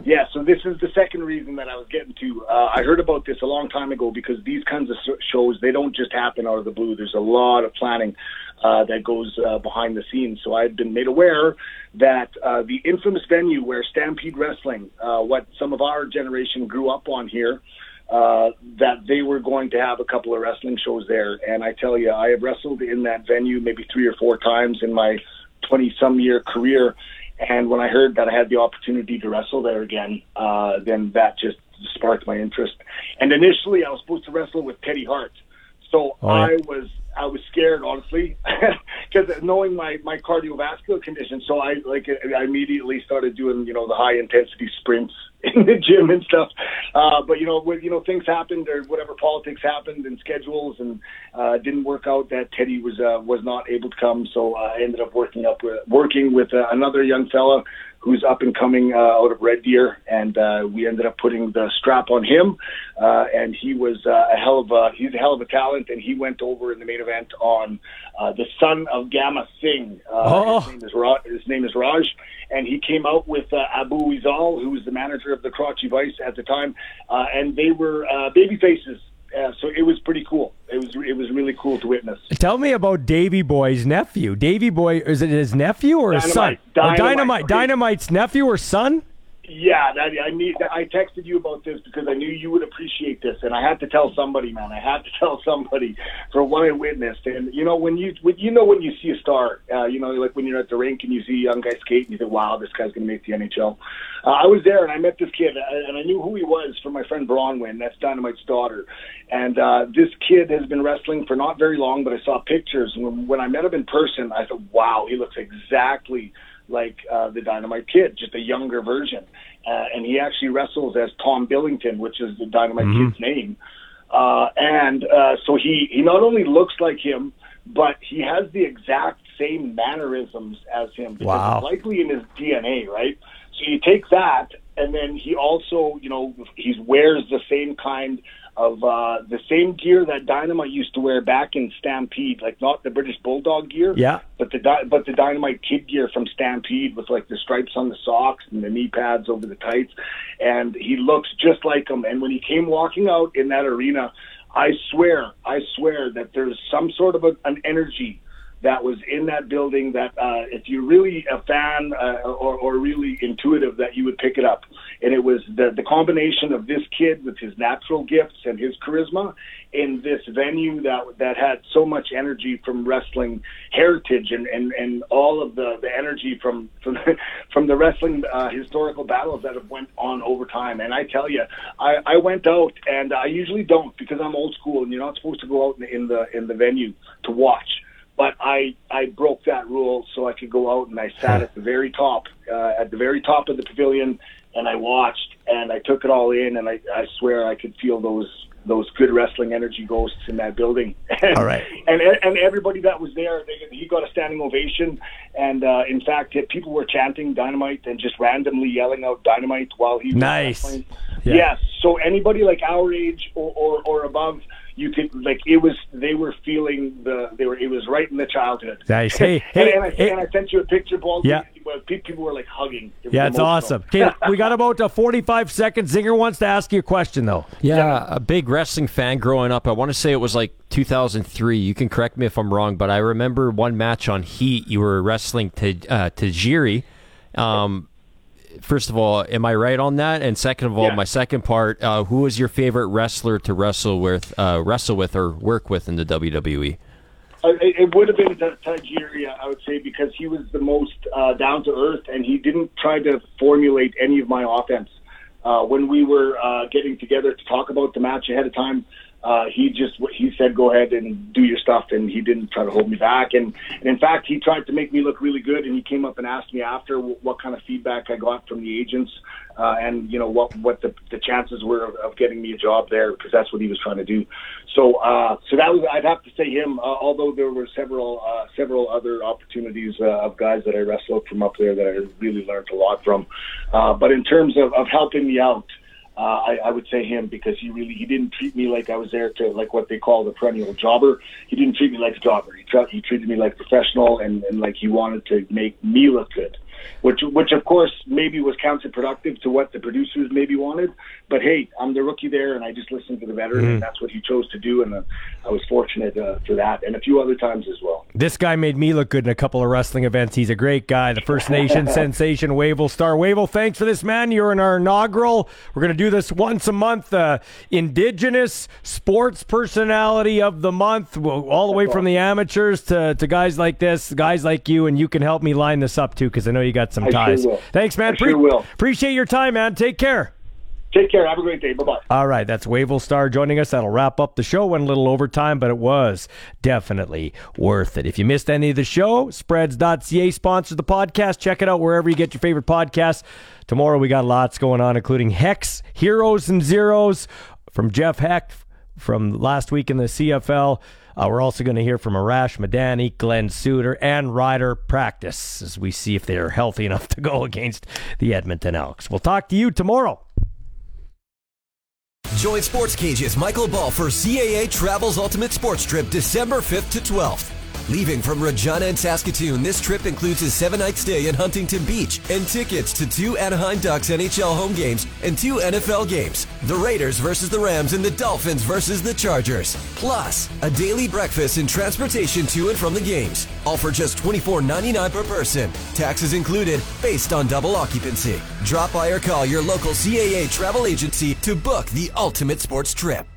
S16: Yeah, so this is the second reason that I was getting to. Uh, I heard about this a long time ago because these kinds of shows they don't just happen out of the blue. There's a lot of planning uh, that goes uh, behind the scenes. So I've been made aware that uh, the infamous venue where Stampede Wrestling, uh, what some of our generation grew up on here, uh, that they were going to have a couple of wrestling shows there. And I tell you, I have wrestled in that venue maybe three or four times in my 20 some year career. And when I heard that I had the opportunity to wrestle there again, uh, then that just sparked my interest. And initially, I was supposed to wrestle with Teddy Hart. So
S2: Oh, yeah.
S16: I was I was scared honestly because knowing my my cardiovascular condition. So I like I immediately started doing you know the high intensity sprints in the gym and stuff. Uh, but you know when you know things happened or whatever politics happened and schedules and uh, didn't work out that Teddy was uh, was not able to come. So I ended up working up with, working with uh, another young fella who's up and coming uh, out of Red Deer, and uh, we ended up putting the strap on him. Uh, and he was uh, a hell of a he's a hell of a talent, and he went over in the main event on uh, the son of Gama Singh. Uh,
S2: Oh.
S16: His name is Raj. His name is Raj, and he came out with uh, Abu Izal, who was the manager of the Karachi Vice at the time, uh, and they were uh, baby faces. Uh, so it was pretty cool. It was it was really cool to witness.
S2: Tell me about Davy Boy's nephew. Davy Boy, is it his nephew or his son?
S16: Dynamite.
S2: Oh,
S16: Dynamite,
S2: Dynamite.
S16: okay.
S2: Dynamite's nephew or son?
S16: Yeah, that, I need. I texted you about this because I knew you would appreciate this, and I had to tell somebody, man. I had to tell somebody for what I witnessed. And you know, when you when, you know when you see a star, uh, you know, like when you're at the rink and you see a young guy skate, and you think, "Wow, this guy's going to make the NHL." Uh, I was there and I met this kid, uh, and I knew who he was from my friend Bronwyn. That's Dynamite's daughter. And uh, this kid has been wrestling for not very long, but I saw pictures. And when, I met him in person, I thought, "Wow, he looks exactly." Like uh, the Dynamite Kid, just a younger version. Uh, and he actually wrestles as Tom Billington, which is the Dynamite
S2: Mm-hmm.
S16: Kid's name. Uh, and uh, so he, he not only looks like him, but he has the exact same mannerisms as him. Because
S2: Wow.
S16: It's likely in his DNA, right? So you take that, and then he also, you know, he wears the same kind of uh, the same gear that Dynamite used to wear back in Stampede, like not the British Bulldog gear,
S2: Yeah.
S16: but the Dy- but the Dynamite Kid gear from Stampede with like the stripes on the socks and the knee pads over the tights, and he looks just like him. And when he came walking out in that arena, I swear, I swear that there's some sort of a, an energy that was in that building that uh, if you're really a fan uh, or, or really intuitive that you would pick it up and it was the, the combination of this kid with his natural gifts and his charisma in this venue that that had so much energy from wrestling heritage and, and, and all of the, the energy from from from the wrestling uh, historical battles that have went on over time. And I tell you, I, I went out and I usually don't because I'm old school and you're not supposed to go out in, in the in the venue to watch. I I broke that rule so I could go out and I sat at the very top uh, at the very top of the pavilion and I watched and I took it all in and I, I swear I could feel those those good wrestling energy ghosts in that building. And,
S2: All right.
S16: And and everybody that was there, they, he got a standing ovation. And uh, in fact, people were chanting "Dynamite" and just randomly yelling out "Dynamite" while he was
S2: Nice.
S16: wrestling.
S2: Yeah.
S16: Yes. So anybody like our age or, or, or above, you could like it was. They were feeling the. They were. It was right in the childhood.
S2: Nice. Hey, hey,
S16: and, I,
S2: hey.
S16: and I sent you a picture, Paul.
S2: Yeah.
S16: Where people were like hugging. It
S2: Yeah, it's
S16: emotional.
S2: awesome. Okay, we got about uh, 45 seconds. Zinger wants to ask you a question, though.
S3: Yeah, a big wrestling fan growing up. I want to say it was like 2003. You can correct me if I'm wrong, but I remember one match on Heat. You were wrestling to uh, Tajiri. Um, first of all, am I right on that? And second of all,
S16: Yeah.
S3: my second part: uh, who was your favorite wrestler to wrestle with, uh, wrestle with, or work with in the? WWE?
S16: Uh, It, it would have been Ta- Tajiri, I would say, because he was the most uh, down to earth, and he didn't try to formulate any of my offense. Uh, when we were uh, getting together to talk about the match ahead of time, uh, he just he said go ahead and do your stuff, and he didn't try to hold me back. And, and in fact, he tried to make me look really good, and he came up and asked me after what, what kind of feedback I got from the agents, uh, and you know what what the, the chances were of, of getting me a job there because that's what he was trying to do. So uh, so that was I'd have to say him. Uh, although there were several uh, several other opportunities uh, of guys that I wrestled from up there that I really learned a lot from. Uh, but in terms of, of helping me out uh, Uh, I, I would say him because he really he didn't treat me like I was there to like what they call the perennial jobber. He didn't treat me like a jobber. He, tra- he treated me like a professional and, and like he wanted to make me look good which which of course maybe was counterproductive to what the producers maybe wanted. But hey, I'm the rookie there, and I just listened to the veteran, mm. and that's what he chose to do, and uh, I was fortunate uh, for that, and a few other times as well.
S2: This guy made me look good in a couple of wrestling events. He's a great guy, the First Nation sensation, Wavell Starr. Wavell, thanks for this, man. You're in our inaugural. We're going to do this once a month. Uh, Indigenous Sports Personality of the Month, all the way from the amateurs to, to guys like this, guys like you, and you can help me line this up too, because I know you got some
S16: I
S2: ties.
S16: Sure
S2: Thanks, man.
S16: I Pre- sure will.
S2: Appreciate your time, man. Take care.
S16: Take care. Have a great day. Bye bye.
S2: All right, that's Wavell Starr joining us. That'll wrap up the show. Went a little overtime, but it was definitely worth it. If you missed any of the show, spreads.ca sponsors the podcast. Check it out wherever you get your favorite podcasts. Tomorrow we got lots going on, including Hex, Heroes and Zeros from Jeff Heck from last week in the CFL. Uh, we're also going to hear from Arash Madani, Glenn Suitor, and Rider Practice as we see if they're healthy enough to go against the Edmonton Elks. We'll talk to you tomorrow.
S1: Join Sports Cage's Michael Ball for CAA Travels Ultimate Sports Trip December 5th to 12th. Leaving from Regina and Saskatoon, this trip includes a seven night stay in Huntington Beach and tickets to two Anaheim Ducks NHL home games and two NFL games the Raiders versus the Rams and the Dolphins versus the Chargers. Plus, a daily breakfast and transportation to and from the games. All for just $24.99 per person. Taxes included, based on double occupancy. Drop by or call your local CAA travel agency to book the ultimate sports trip.